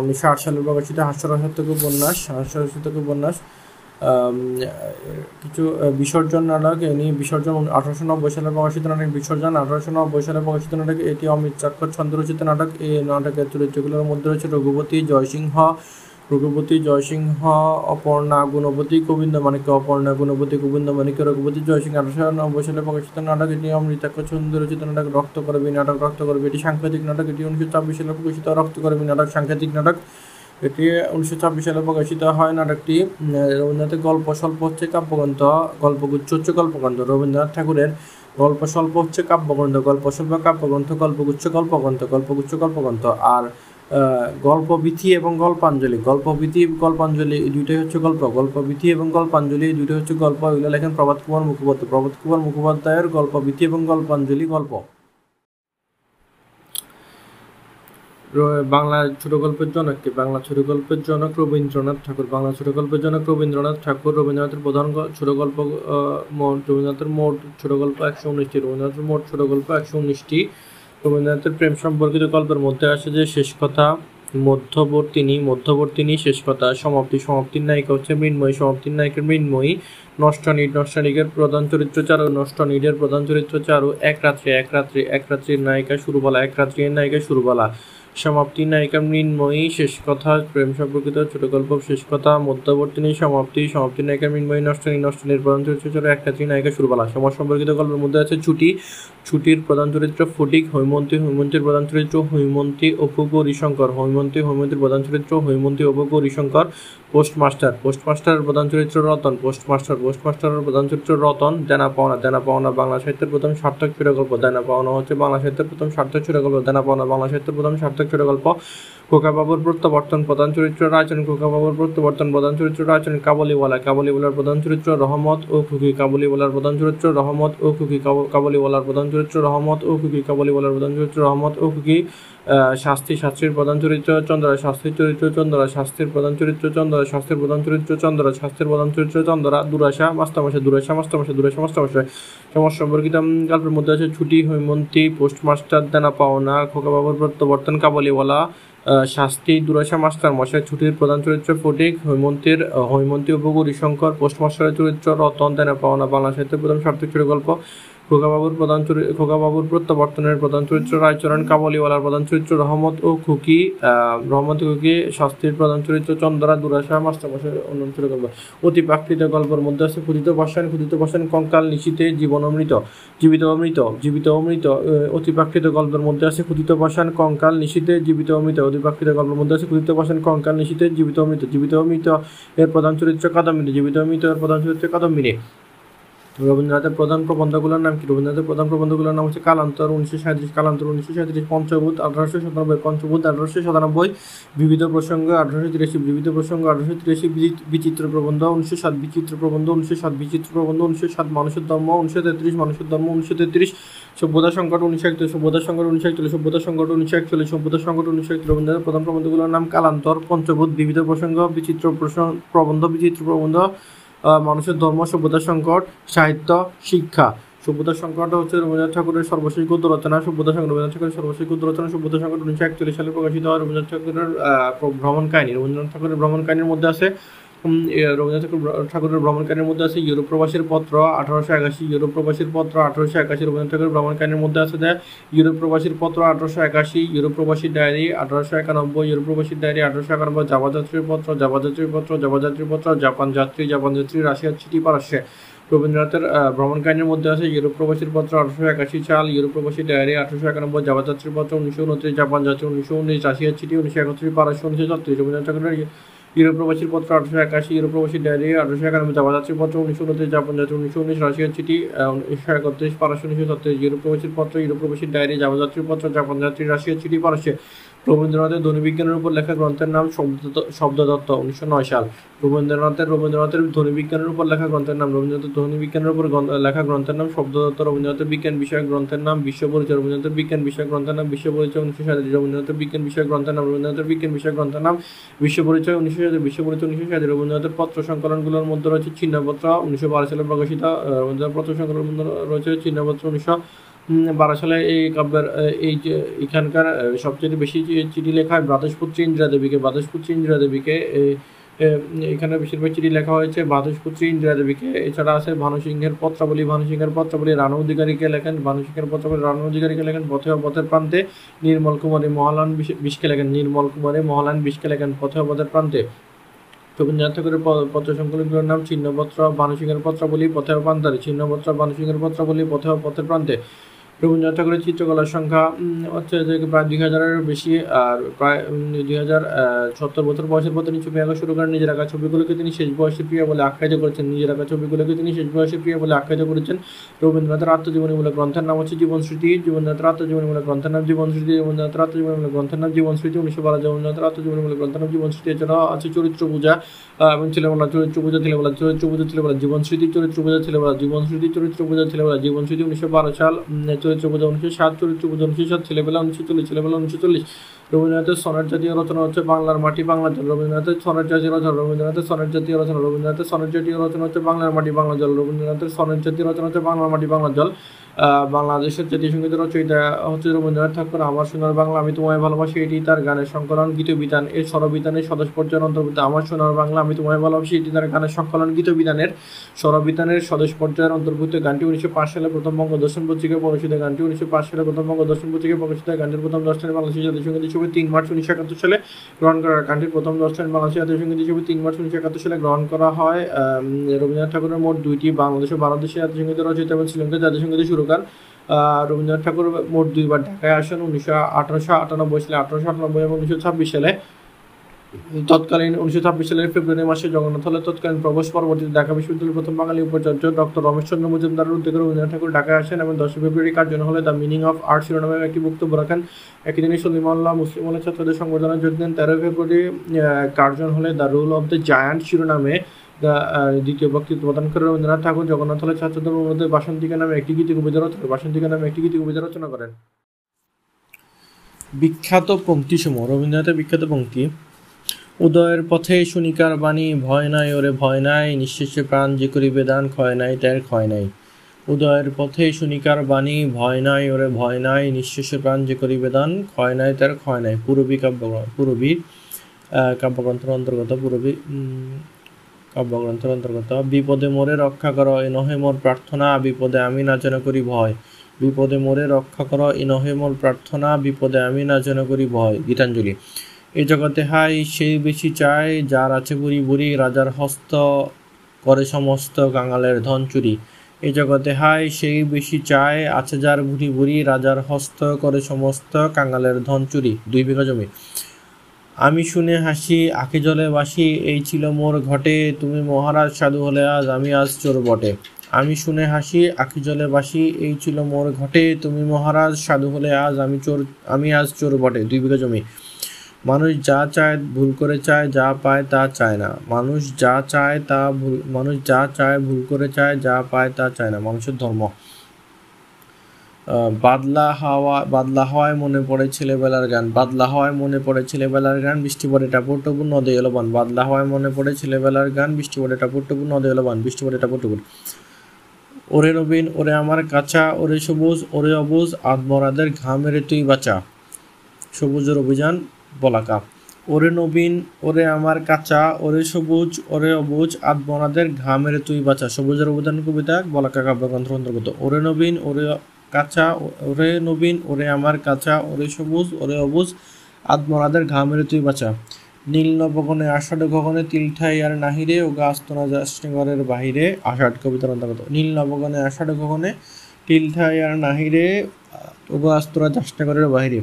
উনিশশো আট সালে প্রকাশিত হাস্যরসাত্মক উপন্যাস হাস্যরসাত্মক উপন্যাস। কিছু বিসর্জন নাটক নিয়ে বিসর্জন আঠারোশো নব্বই সালে প্রকাশিত নাটক বিসর্জন, আঠারোশো নব্বই সালে প্রকাশিত নাটক এটি অমিত চাক্ষর ছন্দরচিত নাটক। এই নাটকের চরিত্রগুলোর মধ্যে রয়েছে রঘুপতি, জয়সিংহ রঘুপতি জয়সিংহ, অপর্ণা গুণপতি গোবিন্দ মানিক্য অপর্ণা গুণপতি গোবিন্দ মানিক্য রঘুপতি জয়সিংহ আঠারোশো নব্বই সালে প্রকাশিত নাটক, এটি অমৃতাক্ষ ছন্দরচিত নাটক রক্ত করবি নাটক রক্ত করবি এটি সাংকেতিক নাটক, এটি উনিশশো ছাব্বিশ সালে প্রকাশিত রক্ত করবি নাটক সাংকেতিক নাটক, এটি উনিশশো ছাব্বিশ সালে প্রকাশিত হয় নাটকটি রবীন্দ্রনাথের গল্প স্বল্প হচ্ছে কাব্যগ্রন্থ, গল্পগুচ্ছ হচ্ছে গল্পগ্রন্থ, রবীন্দ্রনাথ ঠাকুরের গল্প স্বল্প হচ্ছে কাব্যগ্রন্থ, গল্প স্বল্প কাব্যগ্রন্থ, গল্পগুচ্ছ, গল্পগ্রন্থ গল্পগুচ্ছ, গল্পগ্রন্থ, আর গল্পবিথি এবং গল্পাঞ্জলি। গল্পবিথি, গল্পাঞ্জলি, এই দুইটাই হচ্ছে গল্প। গল্পবিথি এবং গল্পাঞ্জলি, এই দুইটাই হচ্ছে গল্প। এগুলো লেখেন প্রভাত কুমার মুখোপাধ্যায়। প্রভাত কুমার মুখোপাধ্যায়ের গল্পবিথি এবং গল্পাঞ্জলি গল্প। বাংলা ছোট গল্পের জনক কে? বাংলা ছোট গল্পের জনক রবীন্দ্রনাথ ঠাকুর। বাংলা ছোট গল্পের জনক রবীন্দ্রনাথ ঠাকুর। রবীন্দ্রনাথের প্রধান ছোট গল্প রবীন্দ্রনাথের মোট ছোট গল্প একশো উনিশটি। রবীন্দ্রনাথের মোট ছোট গল্প একশো উনিশটি। রবীন্দ্রনাথের প্রেম সম্পর্কিত গল্পের মধ্যে আসে যে, শেষ কথা মধ্যবর্তিনী মধ্যবর্তিনী শেষ কথা, সমাপ্তি, সমাপ্তির নায়িকা হচ্ছে মৃন্ময়ী, সমাপ্তির নায়িকা মৃন্ময়ী নষ্টনীট নষ্টনীকের প্রধান চরিত্র চারু নষ্টনীটের প্রধান চরিত্র চারু, এক রাত্রি এক রাত্রি, এক রাত্রির নায়িকা শুরু বলা এক রাত্রির নায়িকা শুরুবালা সমাপ্তি নায়িকা মৃন্ময়ী শেষ কথা, প্রেম সম্পর্কিত ছোট গল্প, শেষ কথা, মধ্যবর্তী সমাপ্তি সমাপ্তি নায়িকা মৃন্ময়ী নষ্টনী নষ্টনীর প্রধান চরিত্র ছিল এক রাত্রি নায়িকা শুরুবালা সমাজ সম্পর্কিত গল্পের মধ্যে আছে ছুটি। ছুটির প্রধান চরিত্র ফটিক, হৈমন্তী, হৈমন্তীর প্রধান চরিত্র হৈমন্তী, অপু, গৌরীশঙ্কর। হৈমন্তী, হৈমন্তীর প্রধান চরিত্র হৈমন্তী, অপু, গৌরীশঙ্কর। পোস্টমাস্টার পোস্টমাস্টারের প্রধান চরিত্র রতন, পোস্টমাস্টার পোস্টমাস্টারের প্রধান চরিত্র রতন দেনা পাওনা দেনা পাওনা বাংলা সাহিত্যের প্রথম সার্থক ছোট গল্প দেনা পাওনা হচ্ছে বাংলা সাহিত্যের প্রথম সার্থক ছোট গল্প দেনা পাওনা বাংলা সাহিত্যের প্রথম সার্থক ছোট গল্প খোকাবাবুর প্রত্যাবর্তন প্রধান চরিত্র রায়চন খোকাবাবুর প্রত্যাবর্তন প্রধান চরিত্র রায়চন কাবলিওয়ালা কাবলিওয়ালার প্রধান চরিত্র রহমত ও খুকি কাবলিওয়ালার প্রধান চরিত্র রহমত ও খুকি কাবলিওয়ালার প্রধান চরিত্র রহমত ও খুকি কাবলিওয়ালার প্রধান চরিত্র রহমত ও খুকি শাস্তি শাস্ত্রীর প্রধান চরিত্র চন্দ্রা শাস্ত্রীর চরিত্র চন্দ্রা শাস্ত্রীর প্রধান চরিত্র চন্দ্রা শাস্ত্রের প্রধান চরিত্র চন্দ্রা শাস্ত্রের প্রধান চরিত্র চন্দ্রা দুরাশা মাস্টারমশাই দুরাশা মাস্টারমশাই দুরাশা মাস্টারমশাই সমাজ সম্পর্কিত গল্পের মধ্যে আছে ছুটি হৈমন্তী পোস্টমাস্টার দেনা পাওনা খোকাবাবুর প্রত্যাবর্তন কাবলিওয়ালা শাস্তি দুরাশা মাস্টার মশাই ছুটির প্রধান চরিত্র ফটিক, হৈমন্তীর হৈমন্তী উপগুরি শঙ্কর পোস্টমাস্টারের চরিত্র রতন দেনা পাওনা বাংলা সাহিত্যের প্রধান সার্থক গল্প। খোকাবাবুর প্রধান চরিত্র খোকাবাবুর প্রত্যাবর্তনের প্রধান চরিত্র রায়চরণ কাবলিওয়ালার প্রধান চরিত্র রহমত ও খুকি রহমত খুকি শাস্তির প্রধান চরিত্র চন্দ্রা দুরাশা মাস্টারমশাই অন্যান্য গল্প অতি প্রাকৃত গল্পের মধ্যে আছে ক্ষুদিত বসান ক্ষুদিত বসান কঙ্কাল নিশীতে জীবন অমৃত, জীবিত অমৃত জীবিত অমৃত অতি প্রাকৃত গল্পের মধ্যে আছে ক্ষুদিত বসান কঙ্কাল নিশীতে জীবিত অমৃত অতি প্রাকৃত গল্পের মধ্যে আছে ক্ষুদিত বসান কঙ্কাল নিশীতে জীবিত অমৃত জীবিত অমৃত এর প্রধান চরিত্র কাদম্বিনী, জীবিত অমৃত এর প্রধান চরিত্র কাদম্বিনী। রবীন্দ্রনাথের প্রধান প্রবন্ধগুলোর নাম কি? রবীন্দ্রনাথের প্রধান প্রবন্ধগুলোর নাম হচ্ছে কালান্তর উনিশশো সাঁত্রিশ কালান্তর উনিশশো সাঁত্রিশ পঞ্চভূত আঠারোশো সাতানব্বই, পঞ্চভূত আঠারোশো সাতানব্বই, বিবিধ প্রসঙ্গ আঠারোশো তিরাশি, বিবিধ প্রসঙ্গ আঠারোশো তিরাশি বিচিত্র প্রবন্ধ উনিশশো সাত, বিচিত্র প্রবন্ধ উনিশশো সাত, বিচিত্র প্রবন্ধ উনিশশো সাত মানুষের ধর্ম উনিশশো তেত্রিশ মানুষের ধর্ম উনিশশো তেত্রিশ, সভ্যতা সংকট উনিশশো একচল্লিশ, সভ্যতা সংকট উনিশশো একচল্লিশ, সভ্যতা সংকট উনিশশো একচল্লিশ, সভ্যতা সংকট উনিশশো একচল্লিশ, রবীন্দ্রনাথের প্রধান প্রবন্ধগুলোর নাম কালান্তর, পঞ্চভূত, বিবিধ প্রসঙ্গ, বিচিত্র প্রসঙ্গ প্রবন্ধ, বিচিত্র প্রবন্ধ মানুষের ধর্ম, সভ্যতা, সংকট, সাহিত্য, শিক্ষা। সভ্যতা, সংকট হচ্ছে রবীন্দ্রনাথ ঠাকুরের সর্বশেষ গদ্য রচনা। সভ্যতা সংকট রবীন্দ্রনাথ ঠাকুরের সর্বশেষ গদ্য রচনা সভ্যতা, সংকট উনিশশো একচল্লিশ সালে প্রকাশিত হয়। রবীন্দ্রনাথ ঠাকুরের ভ্রমণ কাহিনী রবীন্দ্রনাথ ঠাকুরের ভ্রমণ কাহিনীর মধ্যে আছে রবীন্দ্রনাথ ঠাকুরের ভ্রমণকারীর মধ্যে আছে, ইউরোপ প্রবাসীর পত্র, আঠারোশো একাশি, ইউরোপ প্রবাসীর পত্র, আঠারোশো একাশি, রবীন্দ্রনাথ ঠাকুরের ভ্রমণকারীর মধ্যে আছে ইউরোপ প্রবাসীর পত্র, আঠারোশো একাশি, ইউরোপ প্রবাসীর ডায়েরি, আঠারোশো একানব্বই, ইউরোপ প্রবাসীর ডায়েরি, আঠারোশো একানব্বই যাত্রীর পত্র যাত্রীর পত্র যাত্রীর পত্র, জাপান যাত্রী জাপান যাত্রী, রাশিয়ার চিঠি পারস্যে। রবীন্দ্রনাথের ভ্রমণকাহিনীর মধ্যে আছে, ইউরোপ প্রবাসীর পত্র, আঠারোশো একাশি সাল, ইউরোপ প্রবাসী ডায়েরি, আঠারোশো একানব্বই যাত্রীর পত্র, উনিশশো উনত্রিশ, জাপান যাত্রী, উনিশশো উনিশ, রাশিয়ার চিঠি, উনিশশো একত্রিশ, পারস্য, উনিশশো ছত্রিশ। রবীন্দ্রনাথ ঠাকুরের ইউরোপ প্রবাসীর পত্র আঠারোশো একাশি, ইউরোপ্রবাসীর ডায়েরি আঠারোশো একানব্বই যাত্রী পত্র উনিশশো উনত্রিশ, জাপান যাত্রী উনিশশো উনিশ রাশিয়ার চিঠি উনিশশো একত্রিশ, পারস্য উনিশশো ছত্রিশ, ইউরোপ্রবাসীর পত্র, ইউরোপ্রবাসীর ডায়েরি যাত্রীর পত্র, জাপান যাত্রী রাশিয়ার চিঠি, পারস্যে। রবীন্দ্রনাথের ধ্বনিবিজ্ঞানের উপর লেখা গ্রন্থের নাম শব্দ শব্দদত্ত, উনিশশো নয় সাল। রবীন্দ্রনাথের রবীন্দ্রনাথের ধ্বনিবিজ্ঞানের উপর লেখা গ্রন্থের নাম রবীন্দ্রনাথের ধ্বনিবিজ্ঞানের উপর লেখা গ্রন্থের নাম শব্দদত্ত, রবীন্দ্রনাথের বিজ্ঞান বিষয়ক গ্রন্থের নাম বিশ্ব পরিচয় রবীন্দ্রনাথের বিজ্ঞান বিষয়ক গ্রন্থের নাম বিশ্ব পরিচয় উনিশশো সাতাশি রবীন্দ্রনাথের বিজ্ঞান বিষয়ক গ্রন্থের নাম রবীন্দ্রনাথের বিজ্ঞান বিষয়ক গ্রন্থের নাম বিশ্ব পরিচয় উনিশশো সাতাশি বিশ্ব পরিচয় উনিশশো সাতাশি রবীন্দ্রনাথের পত্র সংকলনগুলোর মধ্যে রয়েছে চিহ্নপত্র, উনিশশো বারো সালে প্রকাশিত রবীন্দ্রনাথ পত্র সংকলনের মধ্যে রয়েছে চিহ্নপত্র, উনিশশো বারো সালে এই কাব্যের এই যে এখানকার সবচেয়ে বেশি চিঠি লেখা হয় ব্রাতস্পুত্রী ইন্দিরা দেবীকে ব্রাতস্পুত্রী ইন্দিরা দেবীকে এখানে বেশিরভাগ চিঠি লেখা হয়েছে ব্রাতস্পুত্রী ইন্দিরা দেবীকে। এছাড়া আছে ভানু সিংহের পত্রাবলী ভানু সিংহের পত্রাবলী রানু অধিকারীকে লেখেন ভানু সিংহের পত্রাবলী রানু অধিকারীকে লেখেন পথে পথের প্রান্তে নির্মল কুমারী মহালান বিষকে লেখেন, নির্মল কুমারী মহালান বিষকে লেখেন পথে পথের প্রান্তে। রবীন্দ্রনাথ ঠাকুরের পত্র সংকলনগুলোর নাম চিহ্নপত্র ভানুসিংহের পত্রাবলী পথে প্রান্তারে চিহ্নপত্র ভানুসিংহের পত্রাবলী পথে পথের প্রান্তে। রবীন্দ্রনাথ ঠাকুরের চিত্রকলার সংখ্যা হচ্ছে যে প্রায় দুই হাজারের বেশি, আর প্রায় দুই হাজার সত্তর বছর বয়সের পর তিনি ছবি আঁকা শুরু করেন। নিজের আঁকা ছবিগুলোকে তিনি শেষ বয়সে প্রিয় বলে আখ্যায়িত করেছেন। নিজের আঁকা ছবিগুলোকে তিনি শেষ বয়সে প্রিয় বলে আখ্যায়িত করেছেন। রবীন্দ্রনাথের আত্মজীবনীমূলক গ্রন্থের নাম হচ্ছে জীবন স্মৃতি জীবননাথের আত্মজীবনীমূলক গ্রন্থের নাম জীবন স্মৃতি রবীন্দ্রনাথের আত্মজীবনীমূলক গ্রন্থের নাম জীবন স্মৃতি উনিশশো বারো রবীন্দ্রনাথের আত্মজীবনীমূলক গ্রন্থের নাম জীবন স্মৃতি এছাড়াও আছে চরিত্র পূজা এবং ছেলেবেলা চরিত্র পূজা ছেলেবেলা চরিত্র পূজা ছেলেবেলা জীবন স্মৃতি চরিত্র পূজা ছেলেবেলা জীবন স্মৃতি চরিত্র পূজা ছেলেবেলা জীবন স্মৃতি উনিশশো বারো সাল চরিত্র পূজা উনিশশো সাত চরিত্র পূজা উনিশশো সাত, ছেলেবেলা উনিশশো চল্লিশ, ছেলেবেলা উনিশশো চল্লিশ। রবীন্দ্রনাথের সনের জাতীয় রচনা হচ্ছে বাংলার মাটি বাংলা জল। রবীন্দ্রনাথের সনের জাতীয় রচনা, রবীন্দ্রনাথের সনের জাতীয় রচনা, রবীন্দ্রনাথের সনের জাতীয় রচনা হচ্ছে বাংলার মাটি বাংলা জল। রবীন্দ্রনাথের সনের জাতীয় রচনা হচ্ছে বাংলার মাটি বাংলা জল। বাংলাদেশের জাতীয় সঙ্গীতের রচয়িতা হচ্ছে রবীন্দ্রনাথ ঠাকুর। আমার সোনার বাংলা, আমি তোমায় ভালোবাসি, এটি তার গানের সংকলন, গীত বিধান। এর স্বরবিধানের সদস্য পর্যায়ের অন্তর্ভুক্ত। আমার সোনার বাংলা, আমি তোমায় ভালোবাসি, এটি তার গানের সংকলন, গীত বিধানের স্বরবিধানের সদস্য পর্যায়ের অন্তর্ভুক্ত। গানটি উনিশশো পাঁচ সালে প্রথম বঙ্গ দর্শন পত্রিকায় প্রকাশিত। গানটি উনিশশো পাঁচ সালে প্রথম বঙ্গ দর্শন পত্রিকায় প্রকাশিত। গানটির প্রথম দর্শনের বাংলাদেশের জাতীয় সংগীত হিসেবে তিন মার্চ উনিশশো একাত্তর সালে গ্রহণ করা গানটির প্রথম দশ দর্শনের বাংলাদেশের জাতীয় সংগীত হিসেবে তিন মার্চ উনিশশো একাত্তর সালে গ্রহণ করা হয়। রবীন্দ্রনাথ ঠাকুরের মোট দুইটি বাংলাদেশ ও বাংলাদেশের জাতীয় সংগীত রচিত এবং শ্রীলঙ্কার জাতীয় সংগীত সুরকার রবীন্দ্রনাথ ঠাকুর মোট দুইবার ঢাকায় আসেন উনিশশো আঠারোশো আটানব্বই সালে, আঠারোশো আটানব্বই এবং উনিশশো ছাব্বিশ সালে। তৎকালীন উনিশশো ছাব্বিশ সালের ফেব্রুয়ারি মাসে জগন্নাথ হলে তৎকালীন প্রবেশ পরবর্তীতে ঢাকা বিশ্ববিদ্যালয়ের প্রথম বাঙালি উপাচার্য ডক্টর রমেশচন্দ্র মজুমদারের উদ্যোগে রবীন্দ্রনাথ ঠাকুর ঢাকায় আসেন এবং দশই ফেব্রুয়ারি কার্জন হলে দ্য মিনিং অফ আর্ট শিরোনামে একটি বক্তব্য রাখেন। একই দিনে সলিমাল্লাহ মুসলিম ছাত্রদের সংবর্ধনা যোগ দেন। তেরোই ফেব্রুয়ারি কার্জন হলে the rule of the giant শিরোনামে দ্বিতীয় বক্তৃতা প্রদান করে রবীন্দ্রনাথ ঠাকুর জগন্নাথ হলে ছাত্রদের মধ্যে বাসন্তিকা নামে একটি গীতি কবিতা রচনা বাসন্তিকা নামে একটি গীতি কবিতা রচনা করেন। বিখ্যাত পঙ্ক্তিসমূহ, রবীন্দ্রনাথের বিখ্যাত পঙ্ক্তি, উদয়ের পথে শুনিকার বাণী, ভয় নাই ওরে ভয় নাই, নিঃশেষে প্রাণ যে করিবে দান, ক্ষয় নাই তার ক্ষয় নাই। উদয়ের পথে শুনিকার বাণী, ভয় নাই ওরে ভয় নাই, নিঃশেষে প্রাণ যে করিবে দান, ক্ষয় নাই তার ক্ষয় নাই। পুরবী কাব্য পুরবী কাব্যগ্রন্থের অন্তর্গত পুরবী কাব্যগ্রন্থের অন্তর্গত। বিপদে মোরে রক্ষা কর, এ নহে মোর প্রার্থনা, বিপদে আমি না যেন করি ভয়। বিপদে মোরে রক্ষা কর, এ নহে মোর প্রার্থনা, বিপদে আমি না যেন করি ভয়। গীতাঞ্জলি। এ জগতে হাই, সেই বেশি চায় যার আছে বুড়ি বুড়ি, রাজার হস্ত করে সমস্ত কাঙালের ধন চুরি। এ জগতে হাই, সেই বেশি চায় আছে যার বুড়ি বুড়ি, রাজার হস্ত করে সমস্ত কাঙালের ধন চুরি। দুই বিঘা জমি। আমি শুনে হাসি, আঁখি জলে বাসি, এই ছিল মোর ঘটে, তুমি মহারাজ সাধু হলে আজ আমি আজ চোর বটে। আমি শুনে হাসি, আখি জলে বাসি, এই ছিল মোর ঘটে, তুমি মহারাজ সাধু হলে আজ আমি চোর, আমি আজ চোর বটে, দুই বিঘা জমি। মানুষ যা চায় ভুল করে চায়, যা পায় তা চায় না। মানুষ যা চায় তা ভুল, মানুষ যা চায় ভুল করে চায়, যা পায় তা চায় না। মানুষের ধর্ম। বাদলা হাওয়া, বাদলা হাওয়ায় মনে পড়ে ছেলেবেলার গান, বাদলা হাওয়ায় মনে পড়ে ছেলেবেলার গান, বৃষ্টি পড়ে টাপুর টপুর, নদে এলো বান। বাদলা হাওয়ায় মনে পড়ে ছেলেবেলার গান, বৃষ্টি পড়ে টাপুর টপুর, নদে এলো বান। বৃষ্টি পড়ে টাপুর টপুর। ওরে রবিন, ওরে আমার কাঁচা, ওরে সবুজ, ওরে অবুজ আত্মরাদের ঘামেরে তুই বাঁচা। সবুজের অভিযান, বলাকা। ওরে নবীন, ওরে আমার কাঁচা, ওরে সবুজ, ওরে অবুজ আদমরাদের ঘামেরে তুই বাঁচা। সবুজের অভিযান, কবিতা, বলাকা কাব্যগ্রন্থের অন্তর্গত। ওরে নবীন, ওরে কাঁচা, ওরে নবীন, ওরে আমার কাঁচা, ওরে সবুজ, ওরে অবুজ আত্মনাদের ঘামের তুই বাঁচা। নীল নবগণে, আষাঢ় গগনে তিলঠাই আর নাহিরে ও গাস্তনা যাষ্টগরের বাহিরে, আষাঢ় কবিতার অন্তর্গত নীল নবগণে, আষাঢ় গগনে তিলঠাই আর নাহিরে ও গাস্তনা যাষ্টগরের বাহিরে।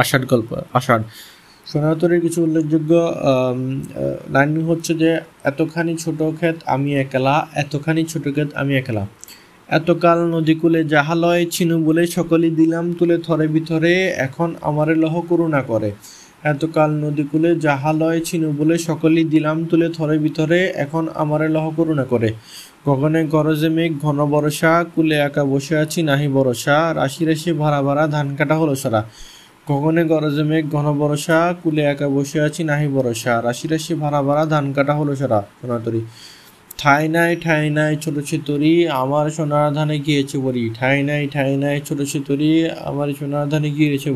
আষাঢ় গল্প, আষাঢ়। সোনাতরের কিছু উল্লেখযোগ্য লাইন হচ্ছে যে, এতখানি ছোট ক্ষেত আমি একলা, এতখানি ছোট ক্ষেত আমি একলা। এতকাল নদীকূলে যাহালয় ছিনু বলে সকলই দিলাম তুলে থরে ভিতরে এখন আমারে লহ করুণা করে। এতকাল নদীকূলে যাহালয় ছিনু বলে সকলই দিলাম তুলে থরে ভিতরে এখন আমারে লহ করুণা করে। গগনে গরজে মেঘ, ঘন বরষা, কুলে একা বসে আছি, নাহি বরষা, রাশি রাশি ভাড়া ভাড়া ধান কাটা হলো সারা। গগনে গরজে মেঘ, ঘন বরষা, কুলে একা বসে আছি, নাহি বরষা, রাশি রাশি ভাড়া ভাড়া ধান কাটা হলো সারা। সোনাতরি ঠাই নাই ঠাই নাই ছোট তরি আমার সোনার ধানে গিয়েছে বরি ঠাই নাই ঠাই নাই ছোট তরি আমার সোনার ধানে গিয়েছে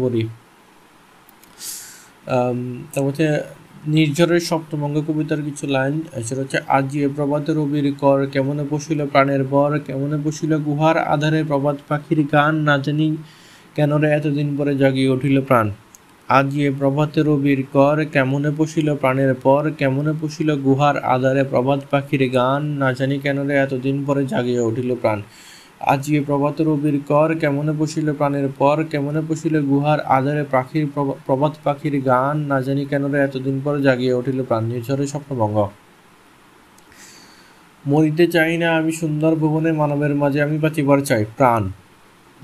আম, তার মধ্যে নির্ঝরের সপ্তমঙ্গ কবিতার কিছু লাইন সেটা হচ্ছে আজি এ প্রভাতে রবির কর কেমনে বসিল প্রাণের বর কেমনে বসিল গুহার আধারে প্রভাত পাখির গান না জানি কেন রে এতদিন পরে জাগিয়ে উঠিল প্রাণ। আজি এ প্রভাতে রবির কর, কেমনে পশিল প্রাণের পর, কেমনে পশিল গুহার আধারে প্রভাত পাখির গান, না জানি কেন রে এতদিন পরে জাগিয়ে উঠিল প্রাণ। আজি এ প্রভাত রবির কর, কেমনে পশিল প্রাণের পর, কেমনে পশিল গুহার আধারে পাখির প্রভা- প্রভাত পাখির গান, না জানি কেন রে এতদিন পরে জাগিয়ে উঠিল প্রাণ। নির্ঝরের স্বপ্নভঙ্গ। মরিতে চাই না আমি সুন্দর ভুবনে মানবের মাঝে আমি বাঁচিবার চাই প্রাণ।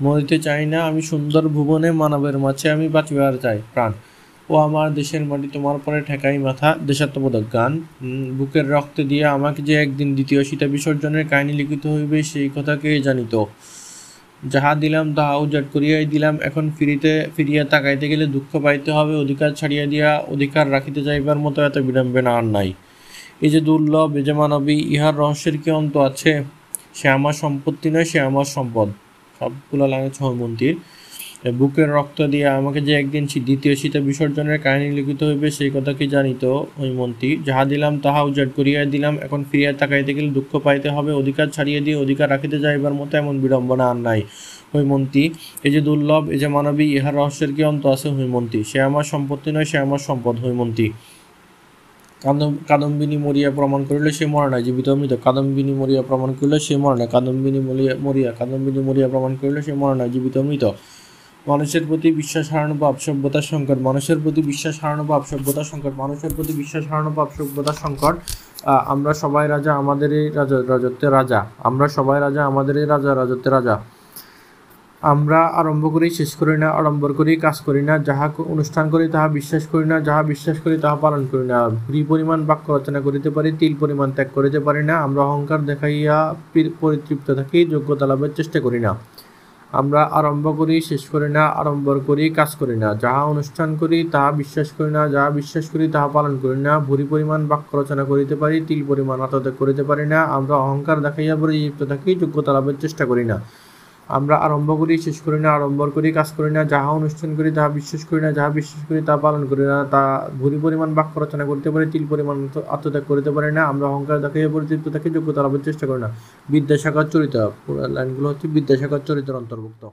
মরিতে চাই না, আমি সুন্দর ভুবনে মানবের মাঝে আমি বাঁচিবার চাই প্রাণ। ও আমার দেশের মাটি, তোমার পরে ঠেকাই মাথা, দেশাত্মবোধক গান। বুকের রক্তে দিয়ে আমাকে যে একদিন দ্বিতীয় সীতা বিসর্জনের কাহিনী লিখিত হইবে, সেই কথা কে জানিত? যাহা দিলাম, তাহা উজাট করিয়াই দিলাম। এখন ফিরিতে, ফিরিয়া তাকাইতে গেলে দুঃখ পাইতে হবে, অধিকার ছাড়িয়া দিয়া অধিকার রাখিতে যাইবার মতো এত বিড়ম্বনা আর নাই। এই যে দুর্লভ, এই যে মানবী, ইহার রহস্যের কি অন্ত আছে? সে আমার সম্পত্তি নয়, সে আমার সম্পদ। সবগুলো লাগে ছয়মন্তীর বুকের রক্ত দিয়ে আমাকে যে একদিন দ্বিতীয় শীতে বিসর্জনের কাহিনী লিখিত হইবে, সেই কথা কি জানিত হৈমন্তী যাহা দিলাম, তাহা উজাড় করিয়া দিলাম, এখন ফিরিয়া তাকাইতে গেলে দুঃখ পাইতে হবে, অধিকার ছাড়িয়ে দিয়ে অধিকার রাখিতে যাইবার মতো এমন বিড়ম্বনা আর নাই। হৈমন্তী এই যে দুর্লভ, এই যে মানবী, ইহার রহস্যের কি অন্ত আছে? হৈমন্তী সে আমার সম্পত্তি নয়, সে আমার সম্পদ। হৈমন্তী কাদম্বিনী মরিয়া প্রমাণ করিলে, সে মরে না জীবিত মৃত। কাদম্বিনী মরিয়া প্রমাণ করিলে, সে মরে না কাদম্বিনী মরিয়া মরিয়া, কাদম্বিনী মরিয়া প্রমাণ করিলে, সে মরে না জীবিত মৃত। মানুষের প্রতি বিশ্বাস হারানো বা সভ্যতার সংকট। মানুষের প্রতি বিশ্বাস হারানো বা সভ্যতার সংকট। মানুষের প্রতি বিশ্বাস হারানো বা সভ্যতার সংকট। আমরা সবাই রাজা, আমাদেরই রাজা, রাজত্বের রাজা। আমরা সবাই রাজা, আমাদেরই রাজা, রাজত্বের রাজা। আমরা আরম্ভ করি, শেষ করি না, আড়ম্বর করি, কাজ করি না, যাহা অনুষ্ঠান করি তাহা বিশ্বাস করি না, যাহা বিশ্বাস করি তাহা পালন করি না। ভুরি পরিমাণ বাক্য রচনা করিতে পারি, তিল পরিমাণ ত্যাগ করিতে পারি না, আমরা অহংকার দেখাইয়া পরিতৃপ্ত থাকি যোগ্যতা লাভের চেষ্টা করি না। আমরা আরম্ভ করি, শেষ করি না, আড়ম্বর করি, কাজ করি না। যাহা অনুষ্ঠান করি তাহা বিশ্বাস করি না, যাহা বিশ্বাস করি তাহা পালন করি না। ভুরি পরিমাণ বাক্য রচনা করিতে পারি, তিল পরিমাণ আত্মত্যাগ করিতে পারি না। আমরা অহংকার দেখাইয়া পরিতৃপ্ত থাকি যোগ্যতা লাভের চেষ্টা করি না। আমরা আরম্ভ করি, শেষ করি না, আড়ম্বর করি, কাজ করি না, যাহা অনুষ্ঠান করি তাহা বিশ্বাস করি না, যাহা বিশ্বাস করি তা পালন করি না, তা ভুরি পরিমাণ বাক্য রচনা করতে পারি, তিল পরিমাণ আত্মত্যাগ করতে পারি না, আমরা অহংকার দেখাইয়া পরিতৃপ্ত থাকি যোগ্যতা লাভের চেষ্টা করি না। বিদ্যাসাগর চরিত্র লাইনগুলো হচ্ছে বিদ্যাসাগর চরিত্র অন্তর্ভুক্ত।